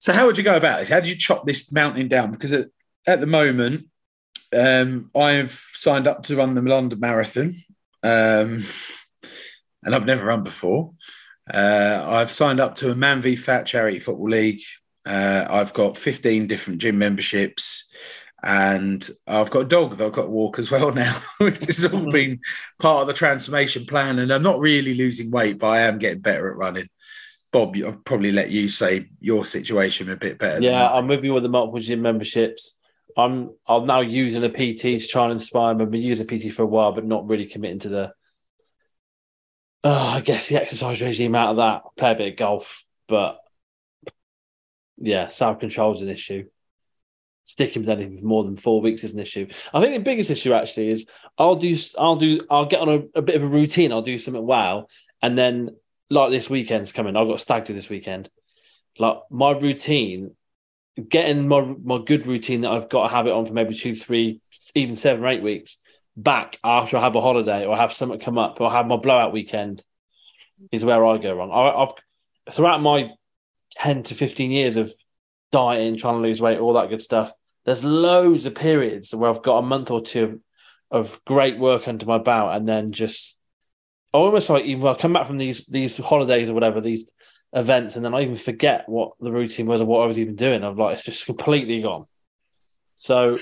So how would you go about this? How do you chop this mountain down? Because at, at the moment, um, I've signed up to run the London Marathon, um, and I've never run before. Uh, I've signed up to a Man v Fat Charity Football League. Uh, I've got 15 different gym memberships, and I've got a dog that I've got to walk as well now, which has all been part of the transformation plan. And I'm not really losing weight, but I am getting better at running. Bob, I'll probably let you say your situation a bit better. Yeah. I'm with you with the multiple gym memberships. I'm I'm now using a PT to try and inspire me. I've been using a PT for a while, but not really committing to the uh, I guess the exercise regime out of that. Play a bit of golf, but yeah, self control is an issue. Sticking with anything for more than four weeks is an issue. I think the biggest issue actually is I'll do I'll do I'll get on a, a bit of a routine. I'll do something wow, and then like this weekend's coming. I've got stag do this weekend. Like my routine, getting my my good routine that I've got to have it on for maybe two, three, even seven or eight weeks back after I have a holiday or have something come up or have my blowout weekend is where I go wrong. I, I've throughout my ten to fifteen years of dieting, trying to lose weight, all that good stuff. There's loads of periods where I've got a month or two of, of great work under my belt, and then just almost like even I come back from these these holidays or whatever these events, and then I even forget what the routine was or what I was even doing. I'm like, it's just completely gone. So,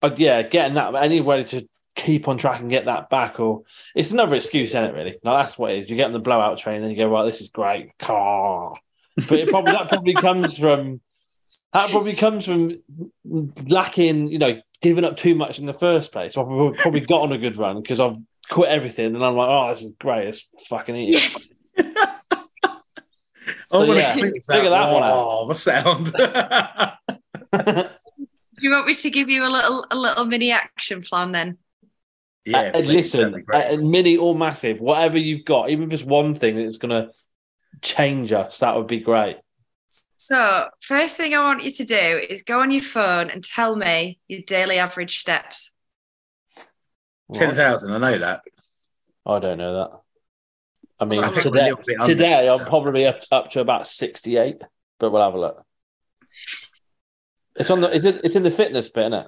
but yeah, getting that any way to keep on track and get that back, or it's another excuse, isn't it? Really, like that's what it is. You get on the blowout train, and then you go, right, this is great, car. But it probably that probably comes from that probably comes from lacking, you know, giving up too much in the first place. I've probably got on a good run because I've quit everything, and I'm like, oh, this is great. It's fucking eat. I want yeah, to clip figure that one out. Oh, the sound. Do you want me to give you a little a little mini action plan then? yeah, Uh, please, listen, that'd be great. uh, mini or massive, whatever you've got, even if it's one thing that's going to change us, that would be great. So, first thing I want you to do is go on your phone and tell me your daily average steps. Ten thousand. I know that. I don't know that. I mean, I think we're a today, little bit under today I'm probably up, up to about 68, but we'll have a look. It's on the. Is it? It's in the fitness bit, isn't it?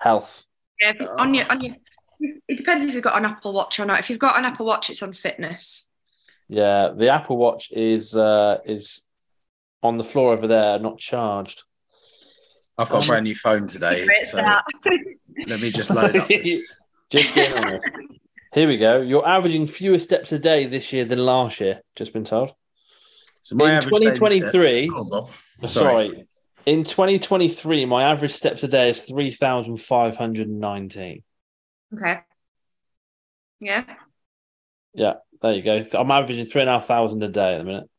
Health. Yeah, on your on your. It depends if you've got an Apple Watch or not. If you've got an Apple Watch, it's on fitness. Yeah, the Apple Watch is uh is on the floor over there, not charged. I've got a brand new phone today, so let me just load up this. Just being honest. Here we go. You're averaging fewer steps a day this year than last year. Just been told. So my In 2023 steps- Go on, Bob. Sorry. In 2023, my average steps a day is 3,519. Okay. Yeah. Yeah, there you go. I'm averaging three and a half thousand a day at the minute.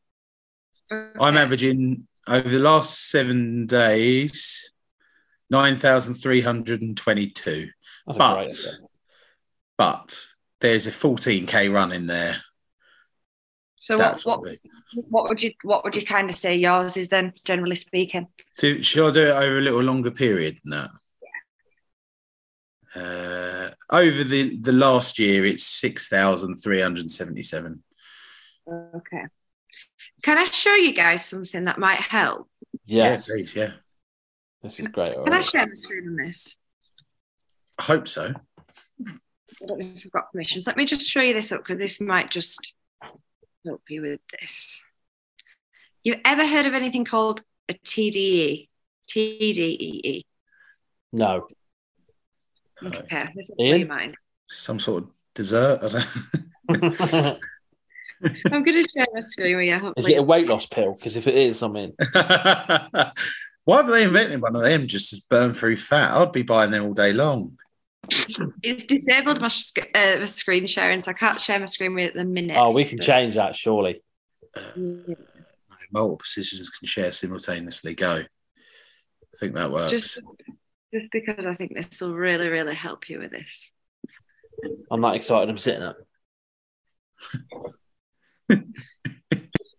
I'm averaging over the last seven days nine thousand three hundred and twenty-two. But but there's a 14k run in there. So that what, what what would you what would you kind of say yours is then, generally speaking? So should I do it over a little longer period than that? Uh, over the the last year, it's six thousand three hundred seventy-seven. Okay. Can I show you guys something that might help? Yes, Yeah, please, yeah. this is great. Can I share my screen on this? I hope so. I don't know if you've got permissions. Let me just show you this up because this might just help you with this. You've ever heard of anything called a TDE? TDEE. No, Okay, this will Ian? blow your. Some sort of dessert. I don't... I'm going to share my screen with you. Hopefully. it a weight loss pill? Because if it is, I'm in. Why have they invented one of them just to burn through fat? I'd be buying them all day long. It's disabled my, sc- uh, my screen sharing, so I can't share my screen with it at the minute. Oh, we can But- change that, surely. Yeah. Multiple positions can share simultaneously. Go. I think that works. Just, just because I think this will really, really help you with this. I'm not excited. I'm sitting up.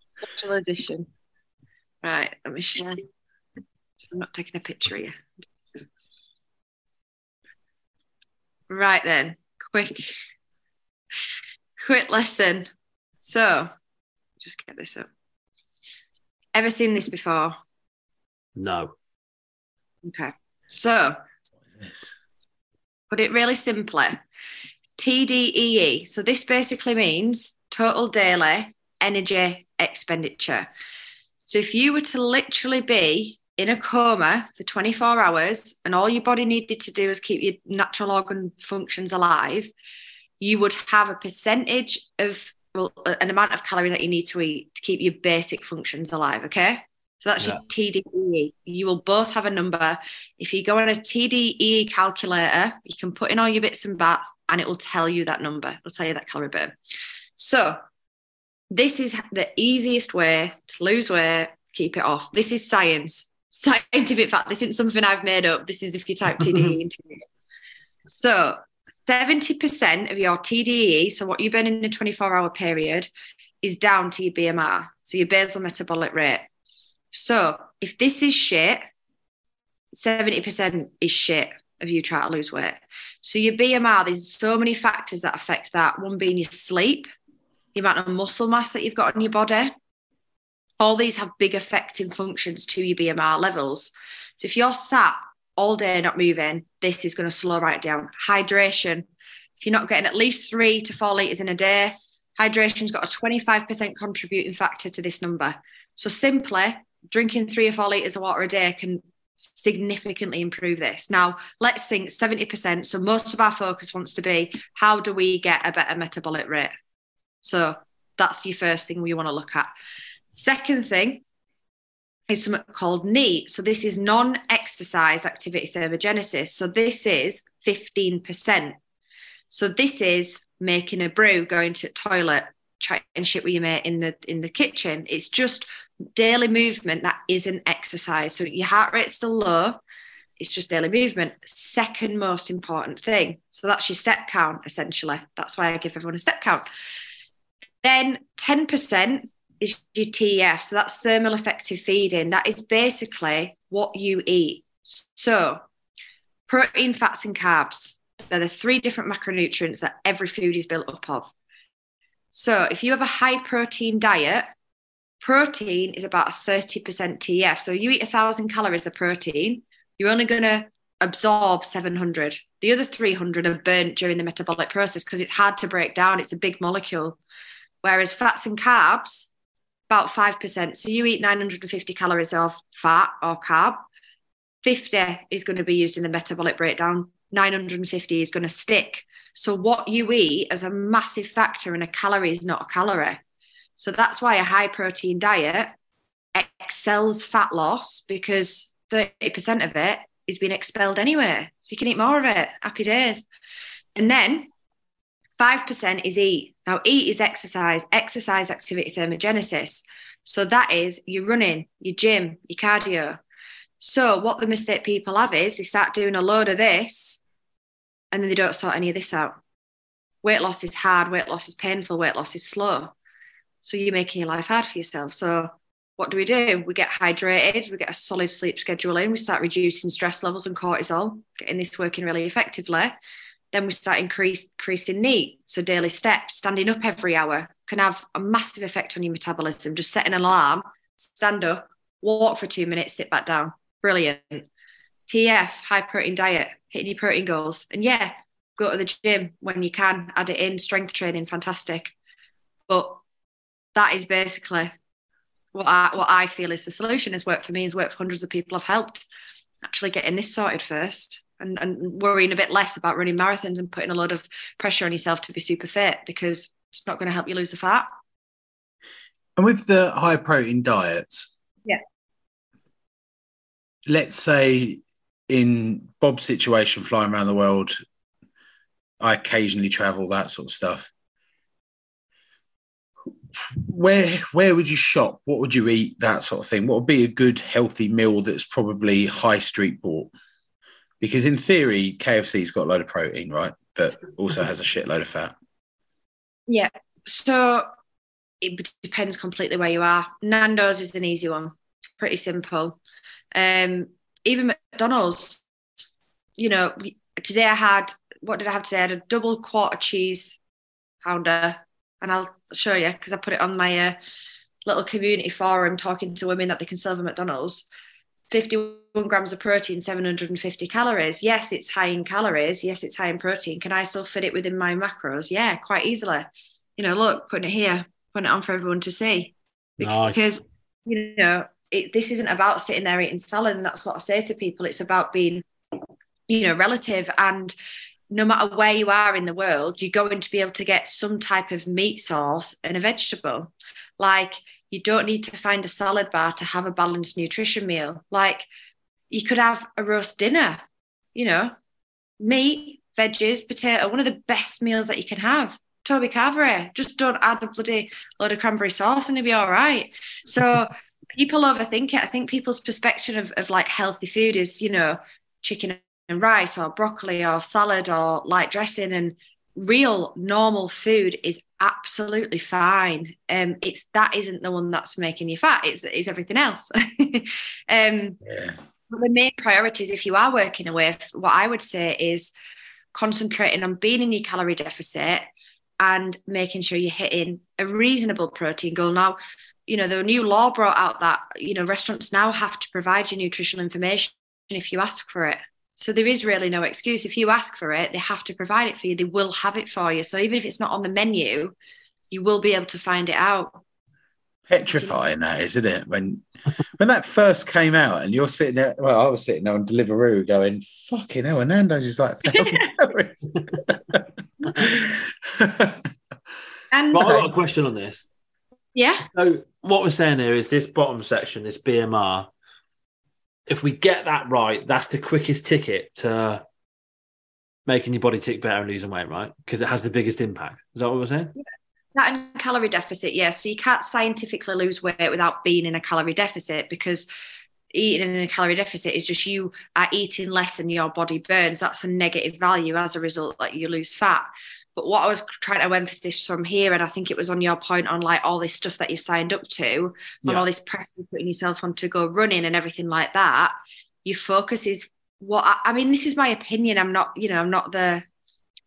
Special edition. Right, let me share. I'm not taking a picture of you. Right then, quick, quick lesson. So, just get this up. Ever seen this before? No. Okay. So, put it really simply TDEE. So, this basically means total daily energy expenditure. So, if you were to literally be in a coma for 24 hours and all your body needed to do is keep your natural organ functions alive, you would have a percentage of, well, an amount of calories that you need to eat to keep your basic functions alive. Okay. So that's your TDEE. You will both have a number. If you go on a TDEE calculator, you can put in all your bits and bats and it will tell you that number. It'll tell you that calorie burn. So this is the easiest way to lose weight, keep it off. This is science, scientific fact. This isn't something I've made up. This is if you type TDE into it. So 70% of your TDE, so what you burn in a 24 hour period, is down to your BMR, so your basal metabolic rate. So if this is shit, 70% is shit of you trying to lose weight. So your BMR, there's so many factors that affect that. One being your sleep, the amount of muscle mass that you've got in your body. All these have big affecting functions to your BMR levels. So if you're sat all day not moving, this is going to slow right down. Hydration. If you're not getting at least three to four litres in a day, hydration's got a 25% contributing factor to this number. So simply drinking three or four litres of water a day can significantly improve this. Now, let's think 70%. So most of our focus wants to be how do we get a better metabolic rate? So that's your first thing we want to look at. Second thing is something called NEAT. So this is non-exercise activity thermogenesis. So this is 15%. So this is making a brew, going to toilet, chatting shit with your mate in the in the kitchen. It's just daily movement that isn't exercise. So your heart rate's still low. It's just daily movement. Second most important thing. So that's your step count, essentially. That's why I give everyone a step count. Then 10% is your TEF. So that's thermal effective feeding. That is basically what you eat. So protein, fats, and carbs. They're the three different macronutrients that every food is built up of. So if you have a high protein diet, protein is about a 30% TEF. So you eat a thousand calories of protein, you're only going to absorb 700. The other 300 are burnt during the metabolic process because it's hard to break down. It's a big molecule. Whereas fats and carbs, about 5%. So you eat 950 calories of fat or carb, 50 is going to be used in the metabolic breakdown, 950 is going to stick. So what you eat is a massive factor, and a calorie is not a calorie. So that's why a high protein diet excels fat loss because 30% of it is being expelled anyway. So you can eat more of it. Happy days. And then 5% is eat. Now, eat is exercise, exercise activity thermogenesis. So that is your running, your gym, your cardio. So what the mistake people have is they start doing a load of this and then they don't sort any of this out. Weight loss is hard, weight loss is painful, weight loss is slow. So you're making your life hard for yourself. So what do we do? We get hydrated, we get a solid sleep schedule in, we start reducing stress levels and cortisol, getting this working really effectively. Then we start increase, increasing NEAT. So daily steps, standing up every hour can have a massive effect on your metabolism. Just set an alarm, stand up, walk for two minutes, sit back down. Brilliant. TEF, high protein diet, hitting your protein goals. And yeah, go to the gym when you can, add it in, strength training, fantastic. But that is basically what I, what I feel is the solution has worked for me, has worked for hundreds of people I've helped actually getting this sorted first and, and worrying a bit less about running marathons and putting a lot of pressure on yourself to be super fit because it's not going to help you lose the fat. And with the high protein diets, yeah. Let's say in Bob's situation, flying around the world, I occasionally travel, that sort of stuff. Where where would you shop? What would you eat? That sort of thing. What would be a good healthy meal that's probably high street bought? Because in theory, KFC's got a load of protein, right? But also has a shitload of fat. Yeah. So it depends completely where you are. Nando's is an easy one, pretty simple. Um, even McDonald's, you know, today I had what did I have today? I had a double quarter cheese pounder, and I'll show you because I put it on my uh, little community forum talking to women that they can serve at McDonald's. 51 grams of protein, 750 calories. Yes, it's high in calories. Yes, it's high in protein. Can I still fit it within my macros? Yeah, quite easily. You know, look, putting it here, putting it on for everyone to see. Because, nice. you know, it, this isn't about sitting there eating salad. And that's what I say to people. It's about being, you know, relative. And no matter where you are in the world, you're going to be able to get some type of meat source and a vegetable. Like you don't need to find a salad bar to have a balanced nutrition meal. Like you could have a roast dinner, you know, meat, veggies, potato, one of the best meals that you can have. Toby Carvery, just don't add the bloody load of cranberry sauce and it'll be all right. So people overthink it. I think people's perspective of, of like healthy food is, you know, chicken and rice or broccoli or salad or light dressing and real normal food is absolutely fine. Um it's that isn't the one that's making you fat it's, it's everything else. Um yeah. the main priorities if you are working away what i would say is concentrating on being in your calorie deficit and making sure you're hitting a reasonable protein goal. Now you know the new law brought out that you know restaurants now have to provide you nutritional information if you ask for it so there is really no excuse. If you ask for it, they have to provide it for you. They will have it for you. So even if it's not on the menu, you will be able to find it out. Petrifying that, isn't it? When when that first came out and you're sitting there, well, I was sitting there on Deliveroo going, fucking hell, Nando's is like a thousand calories. and but I've got a question on this. Yeah. So what we're saying here is this bottom section, this BMR, if we get that right, that's the quickest ticket to making your body tick better and losing weight, right? Because it has the biggest impact. Is that what we're saying? That and calorie deficit, yes. Yeah. So you can't scientifically lose weight without being in a calorie deficit because eating in a calorie deficit is just you are eating less than your body burns. That's a negative value as a result that you lose fat. But what I was trying to emphasize from here, and I think it was on your point on like all this stuff that you've signed up to, yeah. all this pressure putting yourself on to go running and everything like that, your focus is what I, I mean, this is my opinion. I'm not, you know, I'm not the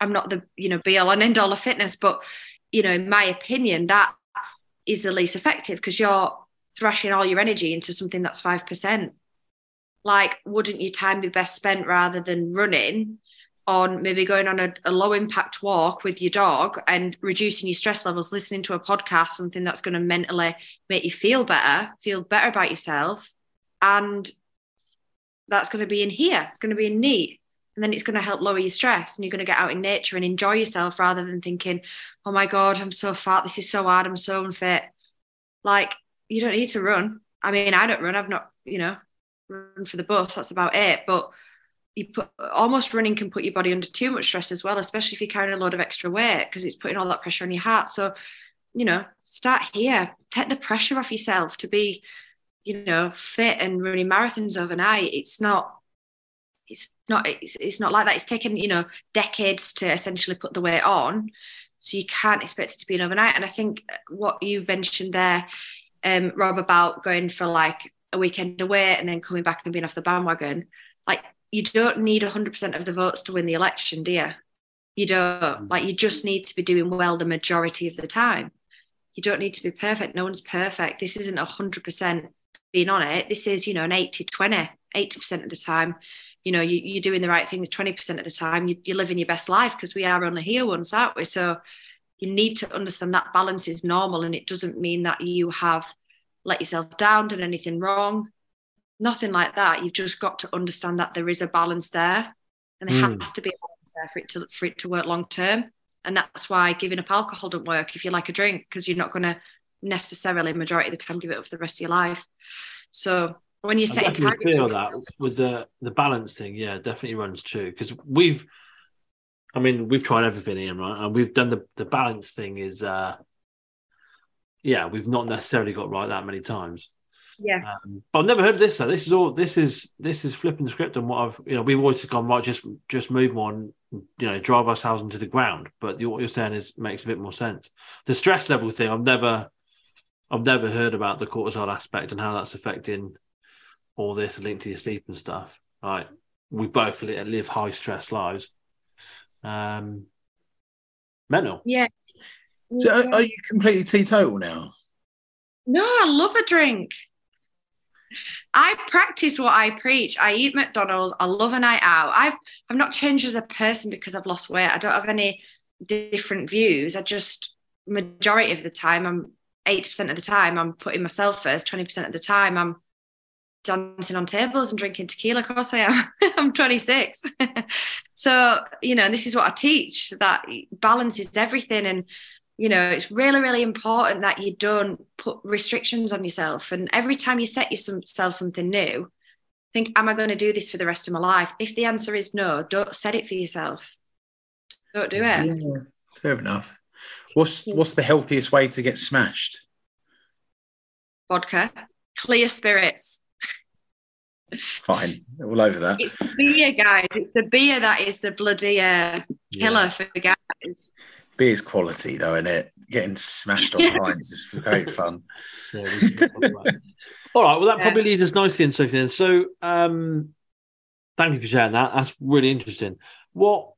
I'm not the, you know, be all and end all of fitness, but you know, in my opinion, that is the least effective because you're thrashing all your energy into something that's five percent. Like, wouldn't your time be best spent rather than running on maybe going on a, a, low impact walk with your dog and reducing your stress levels, listening to a podcast, something that's going to mentally make you feel better, feel better about yourself. And that's going to be in here. It's going to be in NEAT. And then it's going to help lower your stress and you're going to get out in nature and enjoy yourself rather than thinking, oh my God, I'm so fat. This is so hard. I'm so unfit. Like, you don't need to run. I mean, I don't run. I've not, you know, run for the bus. That's about it. But you put almost running can put your body under too much stress as well, especially if you're carrying a load of extra weight because it's putting all that pressure on your heart. So, you know, start here, take the pressure off yourself to be, you know, fit and running marathons overnight. It's not, it's not, it's, it's not like that. It's taken, you know, decades to essentially put the weight on. So you can't expect it to be an overnight. And I think what you mentioned there, um, Rob, about going for like a weekend away and then coming back and being off the bandwagon, like you don't need 100% of the votes to win the election, do you? You don't. Mm. Like you just need to be doing well the majority of the time. You don't need to be perfect. No one's perfect. This isn't 100% being on it. This is, you know, an 80 20, 80% of the time. You know, you, are doing the right things 20% of the time. You, you're living your best life because we are only here once, aren't we? So you need to understand that balance is normal and it doesn't mean that you have let yourself down, done anything wrong. Nothing like that. You've just got to understand that there is a balance there and there mm. has to be a balance there for it to for it to work long term. And that's why giving up alcohol doesn't work if you like a drink, because you're not going to necessarily majority of the time give it up for the rest of your life. So when you're setting targets, feel that with the the balance thing, yeah, definitely runs true because we've, I mean, we've tried everything here, right? And we've done the the balance thing is, uh yeah, we've not necessarily got right that many times. Yeah. Um, but I've never heard of this though. This is all. This is this is flipping the script on what I've. You know, we've always gone right. Just just move on. You know, drive ourselves into the ground. But what you're saying is makes a bit more sense. The stress level thing. I've never. I've never heard about the cortisol aspect and how that's affecting all this linked to your sleep and stuff. Right. We both live high stress lives. Um, mental. Yeah. So, are, are you completely teetotal now? No, I love a drink. I practice what I preach. I eat McDonald's. I love a night out. I've I've not changed as a person because I've lost weight. I don't have any different views. I just majority of the time I'm 80% of the time I'm putting myself first, 20% of the time I'm dancing on tables and drinking tequila. Of course I am. I'm 26. so, you know, this is what I teach that balance is everything. And you know it's really really important that you don't put restrictions on yourself. And every time you set yourself something new think am i going to do this for the rest of my life? If the answer is no don't set it for yourself. Don't do it. Yeah, fair enough. What's what's the healthiest way to get smashed? Vodka. Clear spirits. Fine. All over that. It's the beer guys. It's the beer that is the bloody uh, killer yeah. for the guys beer's quality though, isn't it? Getting smashed on pints is great fun. Yeah, All right, well that yeah. probably leads us nicely into something. So, um, thank you for sharing that. That's really interesting. What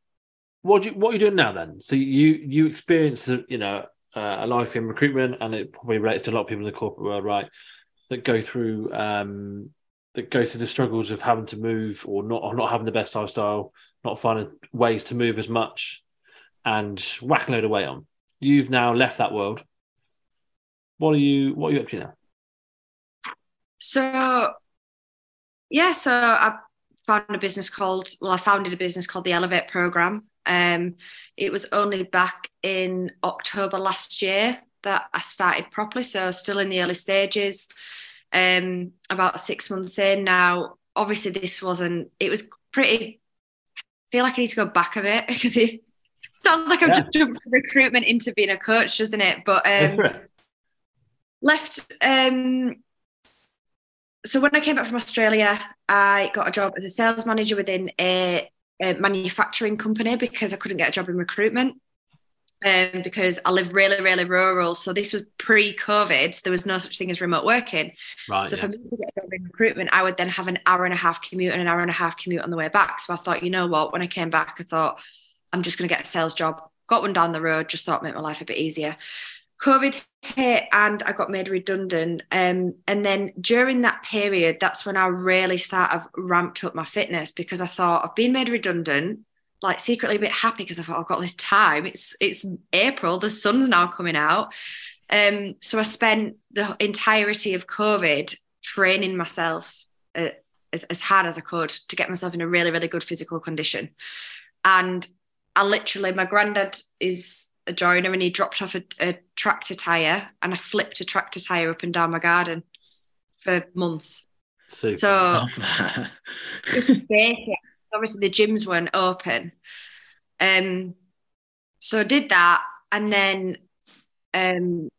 what you what are you doing now then? So you you experienced you know uh, a life in recruitment, and it probably relates to a lot of people in the corporate world, right? That go through um, that go through the struggles of having to move or not or not having the best lifestyle, not finding ways to move as much and whack load of weight on. You've now left that world. What are you what are you up to now? So yeah, so I found a business called well, I founded a business called the Elevate Program. Um, it was only back in October last year that I started properly, so still in the early stages. Um, about six months in now. Obviously, this wasn't. It was pretty. I feel like I need to go back a bit because it Sounds like I'm yeah. just jumped from recruitment into being a coach, doesn't it? But um, left. Um, so when I came back from Australia, I got a job as a sales manager within a, a manufacturing company because I couldn't get a job in recruitment. Um, because I live really, really rural. So this was pre-COVID. So there was no such thing as remote working. Right. So yes. for me to get a job in recruitment, I would then have an hour and a half commute and an hour and a half commute on the way back. So I thought, you know what? When I came back, I thought I'm just going to get a sales job. Got one down the road, just thought make my life a bit easier. COVID hit and I got made redundant. Um, and then during that period, that's when I really sort of ramped up my fitness because I thought I've been made redundant, like secretly a bit happy because I thought I've got this time. It's it's April, the sun's now coming out. Um, so I spent the entirety of COVID training myself uh, as, as hard as I could to get myself in a really, really good physical condition. And I literally, my granddad is a joiner and he dropped off a, a tractor tire and I flipped a tractor tire up and down my garden for months. Super. So, basic. Obviously, the gyms weren't open. Um, so I did that, and then um,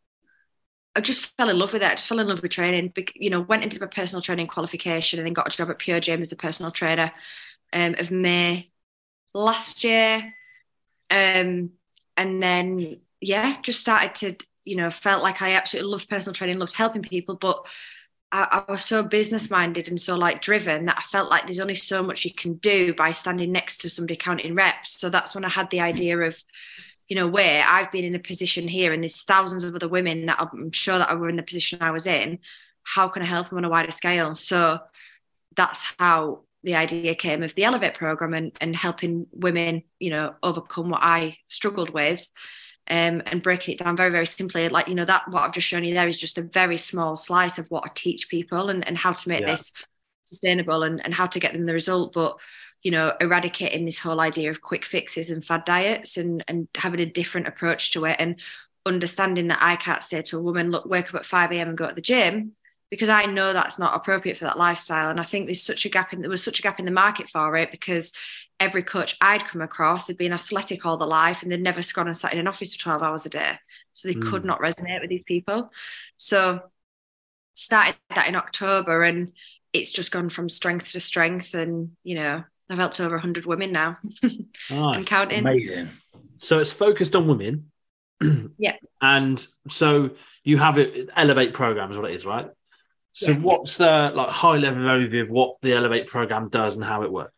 I just fell in love with it. I just fell in love with training. You know, went into my personal training qualification, and then got a job at Pure Gym as a personal trainer um, of May last year. Um, and then yeah, just started to you know felt like I absolutely loved personal training, loved helping people, but I, I was so business minded and so like driven that I felt like there's only so much you can do by standing next to somebody counting reps. So that's when I had the idea of, you know, where I've been in a position here and there's thousands of other women that I'm sure that were in the position I was in. How can I help them on a wider scale? So that's how the idea came of the Elevate program and, and helping women, you know, overcome what I struggled with um, and breaking it down very, very simply. Like, you know, that what I've just shown you there is just a very small slice of what I teach people and, and how to make yeah. this sustainable and, and how to get them the result. But, you know, eradicating this whole idea of quick fixes and fad diets and, and having a different approach to it and understanding that I can't say to a woman, look, wake up at 5 a.m. and go to the gym because I know that's not appropriate for that lifestyle. And I think there's such a gap in there was such a gap in the market for it because every coach I'd come across had been athletic all their life and they'd never gone and sat in an office for 12 hours a day. So they mm. could not resonate with these people. So started that in October and it's just gone from strength to strength. And, you know, I've helped over 100 women now and counting. Amazing. So it's focused on women. yeah. And so you have it, Elevate program is what it is, right? So yeah. what's the like high level overview of what the Elevate program does and how it works?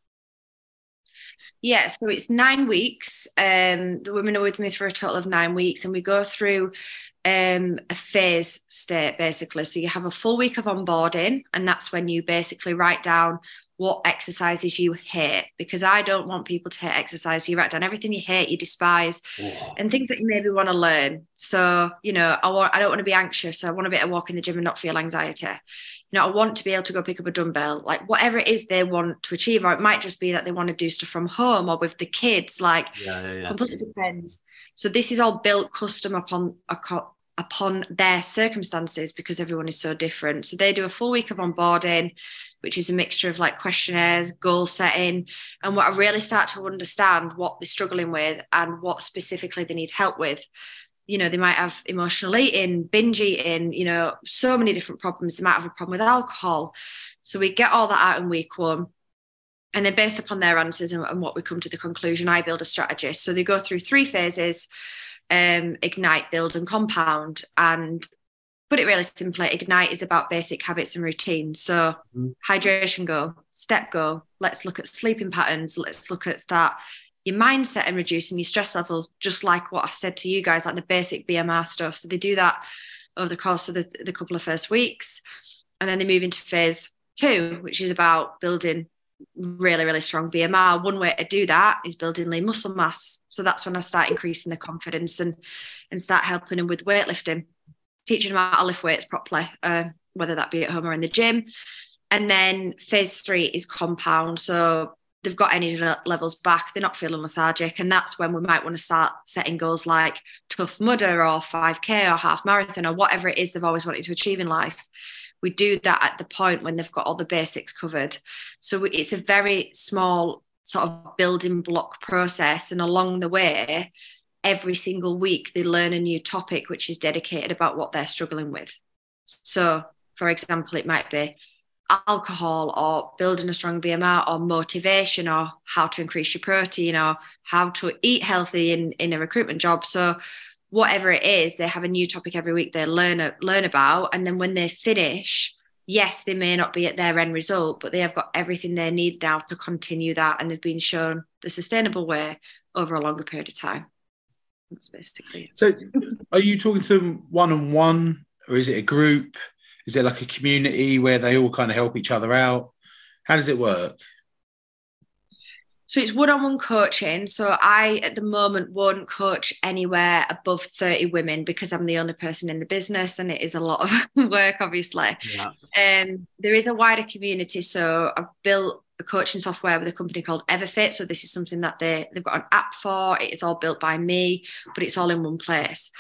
Yeah, so it's nine weeks. Um, the women are with me for a total of nine weeks, and we go through um, a phase state basically. So you have a full week of onboarding, and that's when you basically write down what exercises you hate because I don't want people to hate exercise. You write down everything you hate, you despise, yeah. and things that you maybe want to learn. So, you know, I want I don't want to be anxious. I want to be able to walk in the gym and not feel anxiety. You know, I want to be able to go pick up a dumbbell, like whatever it is they want to achieve, or it might just be that they want to do stuff from home or with the kids, like yeah, yeah, yeah. completely depends. So this is all built custom upon a upon their circumstances because everyone is so different. So they do a full week of onboarding, which is a mixture of like questionnaires, goal setting, and what I really start to understand what they're struggling with and what specifically they need help with. You know, they might have emotional eating, binge eating, you know, so many different problems. They might have a problem with alcohol. So we get all that out in week one. And then based upon their answers and, and what we come to the conclusion, I build a strategy. So they go through three phases um, ignite, build, and compound. And put it really simply, ignite is about basic habits and routines. So mm-hmm. hydration goal, step goal. Let's look at sleeping patterns. Let's look at start your mindset and reducing your stress levels, just like what I said to you guys, like the basic BMR stuff. So they do that over the course of the, the couple of first weeks. And then they move into phase two, which is about building really, really strong BMR. One way to do that is building lean muscle mass. So that's when I start increasing the confidence and and start helping them with weightlifting, teaching them how to lift weights properly, uh, whether that be at home or in the gym. And then phase three is compound. So they've got energy levels back, they're not feeling lethargic. And that's when we might want to start setting goals like Tough Mudder or 5K or half marathon or whatever it is they've always wanted to achieve in life we do that at the point when they've got all the basics covered. So it's a very small sort of building block process. And along the way, every single week they learn a new topic which is dedicated about what they're struggling with. So, for example, it might be alcohol or building a strong BMR or motivation or how to increase your protein or how to eat healthy in, in a recruitment job. So whatever it is, they have a new topic every week they learn learn about, and then when they finish, yes, they may not be at their end result, but they have got everything they need now to continue that, and they've been shown the sustainable way over a longer period of time. That's basically. It. So, are you talking to them one on one, or is it a group? Is it like a community where they all kind of help each other out? How does it work? So it's one-on-one coaching. So I, at the moment, won't coach anywhere above 30 women because I'm the only person in the business and it is a lot of work, obviously. Yeah. Um, there is a wider community. So I've built a coaching software with a company called Everfit. So this is something that they, they've got an app for. It's all built by me, but it's all in one place.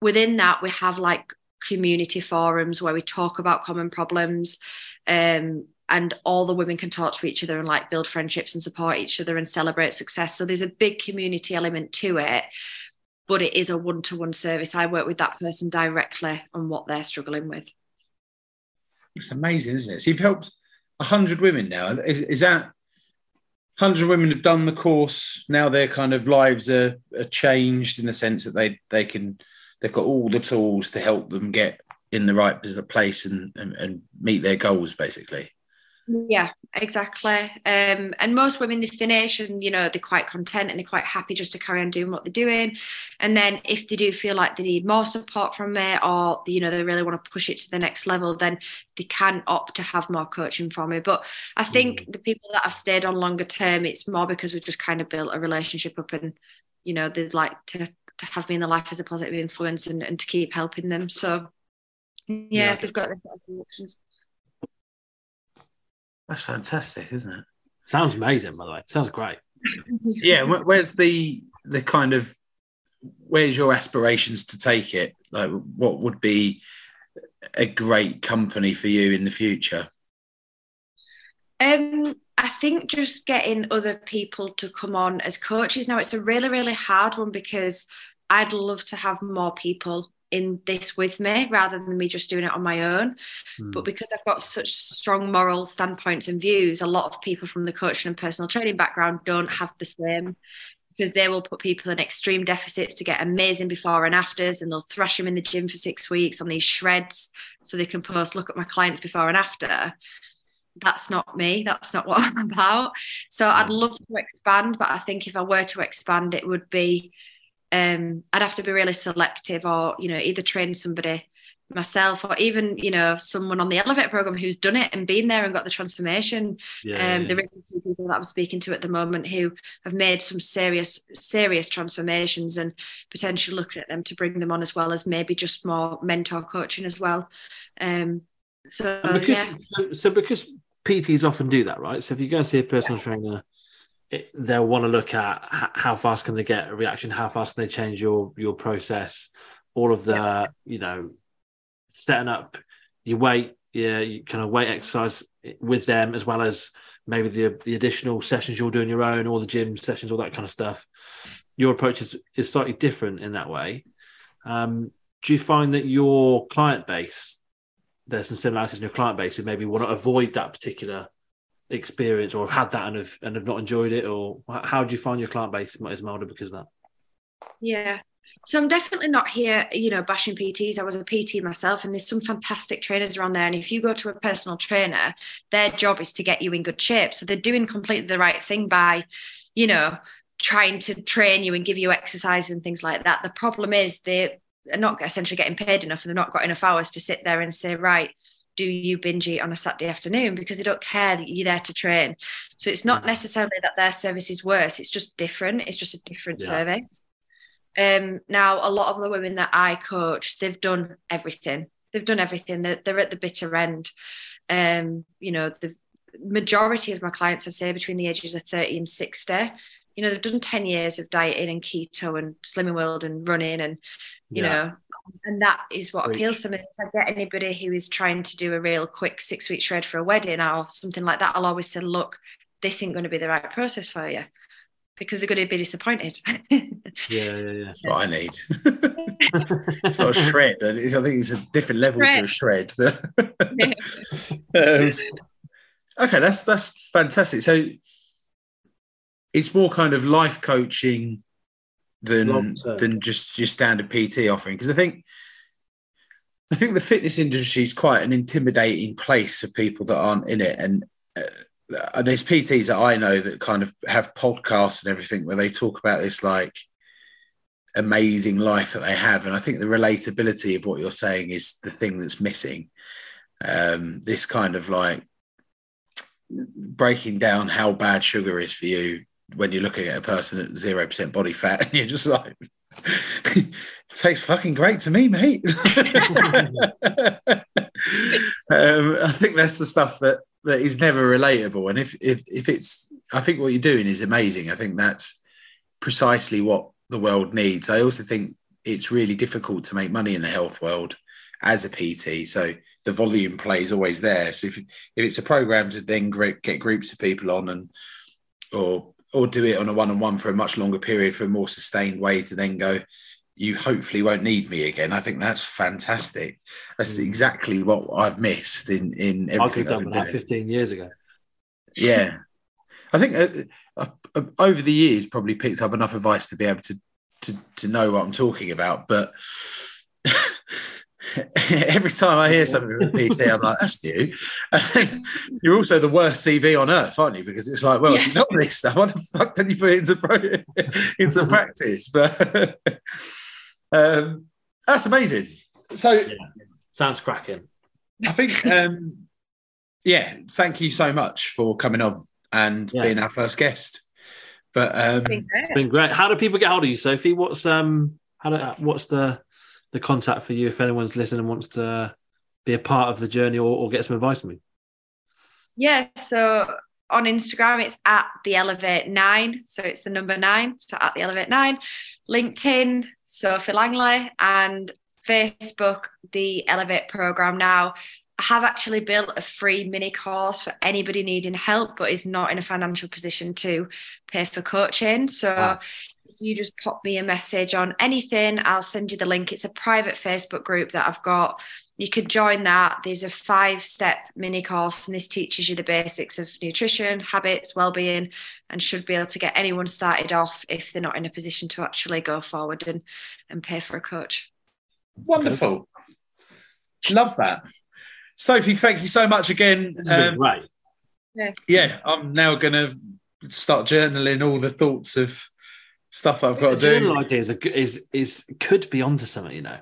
Within that, we have like community forums where we talk about common problems. Um, and all the women can talk to each other and like build friendships and support each other and celebrate success. So there's a big community element to it, but it is a one to one service. I work with that person directly on what they're struggling with. It's amazing, isn't it? So you've helped 100 women now. Is, is that hundred women have done the course. Now their kind of lives are, are changed in the sense that they they can they've got all the tools to help them get in the right place and, and, and meet their goals basically. Yeah, exactly. Um, and most women they finish and you know they're quite content and they're quite happy just to carry on doing what they're doing. And then if they do feel like they need more support from me or you know they really want to push it to the next level, then they can opt to have more coaching from me. But I think mm. the people that have stayed on longer term, it's more because we've just kind of built a relationship up and you know they'd like to, to have me in their life as a positive influence and, and to keep helping them. So yeah, yeah. they've got their options. That's fantastic, isn't it? Sounds amazing, by the way. Sounds great. yeah. Where's the the kind of where's your aspirations to take it? Like, what would be a great company for you in the future? Um, I think just getting other people to come on as coaches now. It's a really, really hard one because I'd love to have more people in this with me rather than me just doing it on my own. Mm. But because I've got such strong moral standpoints and views, a lot of people from the coaching and personal training background don't have the same because they will put people in extreme deficits to get amazing before and afters and they'll thrash them in the gym for six weeks on these shreds so they can post look at my clients before and after that's not me that's not what i'm about so i'd love to expand but i think if i were to expand it would be um, I'd have to be really selective or, you know, either train somebody myself or even, you know, someone on the Elevate program who's done it and been there and got the transformation. Yeah, um, yeah. There is two people that I'm speaking to at the moment who have made some serious, serious transformations and potentially looking at them to bring them on as well as maybe just more mentor coaching as well. Um, so, because, yeah. so, so because PTs often do that, right? So if you go and see a personal yeah. trainer, it, they'll want to look at how fast can they get a reaction, how fast can they change your your process, all of the yeah. you know setting up your weight, yeah, you kind of weight exercise with them as well as maybe the the additional sessions you're doing your own, all the gym sessions, all that kind of stuff. Your approach is, is slightly different in that way. Um, do you find that your client base, there's some similarities in your client base who maybe want to avoid that particular experience or have had that and have and have not enjoyed it or how do you find your client base Esmeralda because of that yeah so I'm definitely not here, you know, bashing PTs. I was a PT myself, and there's some fantastic trainers around there. And if you go to a personal trainer, their job is to get you in good shape. So they're doing completely the right thing by, you know, trying to train you and give you exercise and things like that. The problem is they are not essentially getting paid enough, and they've not got enough hours to sit there and say, right, do you binge eat on a Saturday afternoon because they don't care that you're there to train. So it's not mm. necessarily that their service is worse, it's just different. It's just a different yeah. service. Um, now, a lot of the women that I coach, they've done everything. They've done everything. They're, they're at the bitter end. Um, you know, the majority of my clients, I say, between the ages of 30 and 60, you know, they've done 10 years of dieting and keto and Slimming World and running and, you yeah. know, and that is what appeals to me. If I get anybody who is trying to do a real quick six week shred for a wedding or something like that, I'll always say, look, this ain't going to be the right process for you because they're going to be disappointed. yeah, yeah, yeah. That's what I need. it's not a shred. I think it's a different level shred. to a shred. um, okay, that's that's fantastic. So it's more kind of life coaching than than just your standard PT offering. Because I think I think the fitness industry is quite an intimidating place for people that aren't in it, and uh, there's PTs that I know that kind of have podcasts and everything where they talk about this like amazing life that they have, and I think the relatability of what you're saying is the thing that's missing. Um, this kind of like breaking down how bad sugar is for you when you're looking at a person at zero percent body fat, and you're just like, it tastes fucking great to me, mate. um, I think that's the stuff that that is never relatable, and if if if it's, I think what you're doing is amazing. I think that's precisely what the world needs. I also think it's really difficult to make money in the health world as a PT. So the volume play is always there. So if if it's a program to then get groups of people on and or or do it on a one-on-one for a much longer period for a more sustained way to then go you hopefully won't need me again i think that's fantastic that's mm. exactly what i've missed in in everything i could have done that 15 years ago yeah I think uh, uh, uh, over the years, probably picked up enough advice to be able to to to know what I'm talking about. But every time I hear something from PT, I'm like, "That's new." And you're also the worst CV on earth, aren't you? Because it's like, well, if you know this stuff, what the fuck don't you put it into pro- into practice? But um, that's amazing. So Sounds cracking. I think, um, yeah, thank you so much for coming on and Yeah. being our first guest. But um, It's been great. How do people get hold of you, Sophie? What's um how do, what's the the contact for you if anyone's listening and wants to be a part of the journey or, or get some advice from you? Yeah, so on Instagram it's at the Elevate Nine, so it's the number nine, so at the Elevate Nine. LinkedIn, Sophie Langley, and Facebook, the Elevate program. Now, I have actually built a free mini course for anybody needing help, but is not in a financial position to pay for coaching. So Wow. If you just pop me a message on anything, I'll send you the link. It's a private Facebook group that I've got you can join that. There's a five step mini course, and this teaches you the basics of nutrition, habits, well-being, and should be able to get anyone started off if they're not in a position to actually go forward and, and pay for a coach. wonderful. Love that. Sophie, thank you so much again. This has been Um, yeah, I'm now going to start journaling all the thoughts of stuff I've got The to journal do. ideas are, is is could be onto something, you know,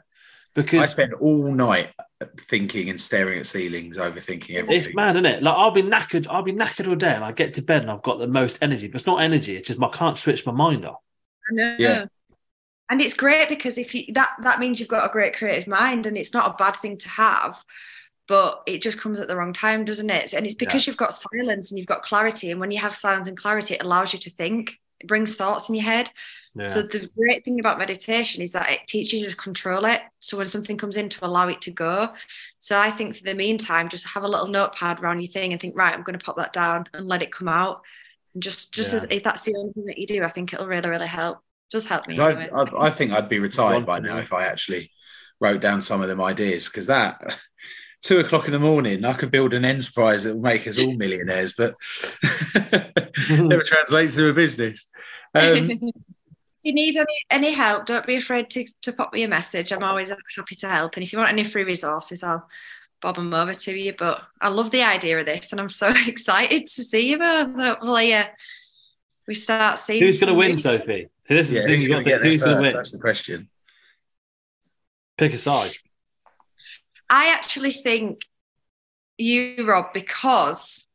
Because I spend all night thinking and staring at ceilings, overthinking everything. it's mad, isn't it? Like I'll be knackered, I'll be knackered all day, and I get to bed and I've got the most energy, but it's not energy. It's just I can't switch my mind off. I know. Yeah. And it's great because if you that that means you've got a great creative mind and it's not a bad thing to have, but it just comes at the wrong time, doesn't it? And it's because you've got silence and you've got clarity. And when you have silence and clarity, it allows you to think. It brings thoughts in your head. Yeah. So the great thing about meditation is that it teaches you to control it. So when something comes in, to allow it to go. So I think for the meantime, just have a little notepad around your thing and think, right, I'm going to pop that down and let it come out. And just, just Yeah. as if that's the only thing that you do, I think it'll really, really help. Just help me. I, anyway. I, I think I'd be retired by now if I actually wrote down some of them ideas because that two o'clock in the morning, I could build an enterprise that will make us all millionaires, but never translates to a business. Um, if you need any, any help, don't be afraid to, to pop me a message. I'm always happy to help. And if you want any free resources, I'll bob them over to you. But I love the idea of this, and I'm so excited to see you both. Hopefully, uh, we start seeing Who's going to win, Sophie? This is yeah, the thing who's going to to get there Who's first? win? That's the question. Pick a side. I actually think you, Rob, because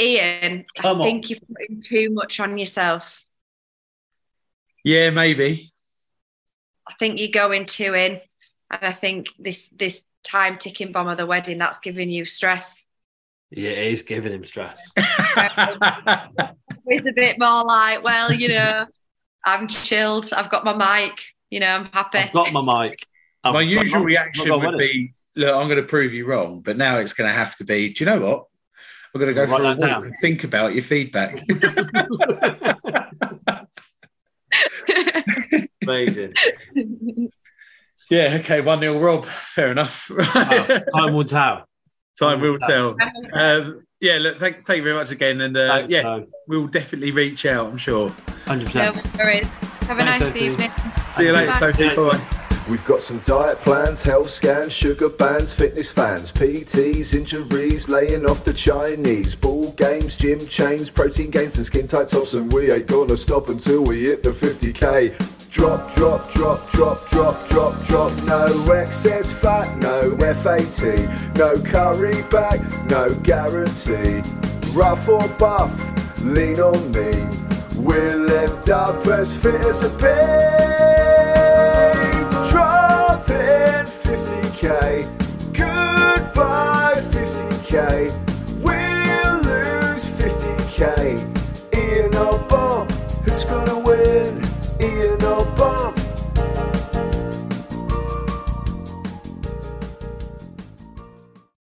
Ian, Come I on. think you're putting too much on yourself. Yeah, maybe. I think you're going too in, and I think this this time ticking bomb of the wedding that's giving you stress. Yeah, it is giving him stress. It's a bit more like, well, you know, I'm chilled. I've got my mic. You know, I'm happy. I've got my mic. I've My usual I've reaction got would wedding. be, look, I'm going to prove you wrong, but now it's going to have to be, do you know what? We're going to go Write for a walk down. and think about your feedback. Amazing. yeah, okay, 1 0 Rob. Fair enough. Wow. Time will tell. Time will tell. Um, yeah, look, thank, thank you very much again. And uh, Thanks, yeah, Mo. we'll definitely reach out, I'm sure. 100%. no worries. Have a Thanks, nice Sophie. evening. See you later, Bye. Sophie. Yeah. Bye. We've got some diet plans, health scans, sugar bans, fitness fans, PTs, injuries, laying off the Chinese, ball games, gym chains, protein gains, and skin tight tops, and we ain't gonna stop until we hit the 50k. Drop, drop, drop, drop, drop, drop, drop. No excess fat, no FAT, no curry bag, no guarantee. Rough or buff, lean or mean, we'll end up as fit as a pig. Goodbye, 50k. We'll lose 50k in a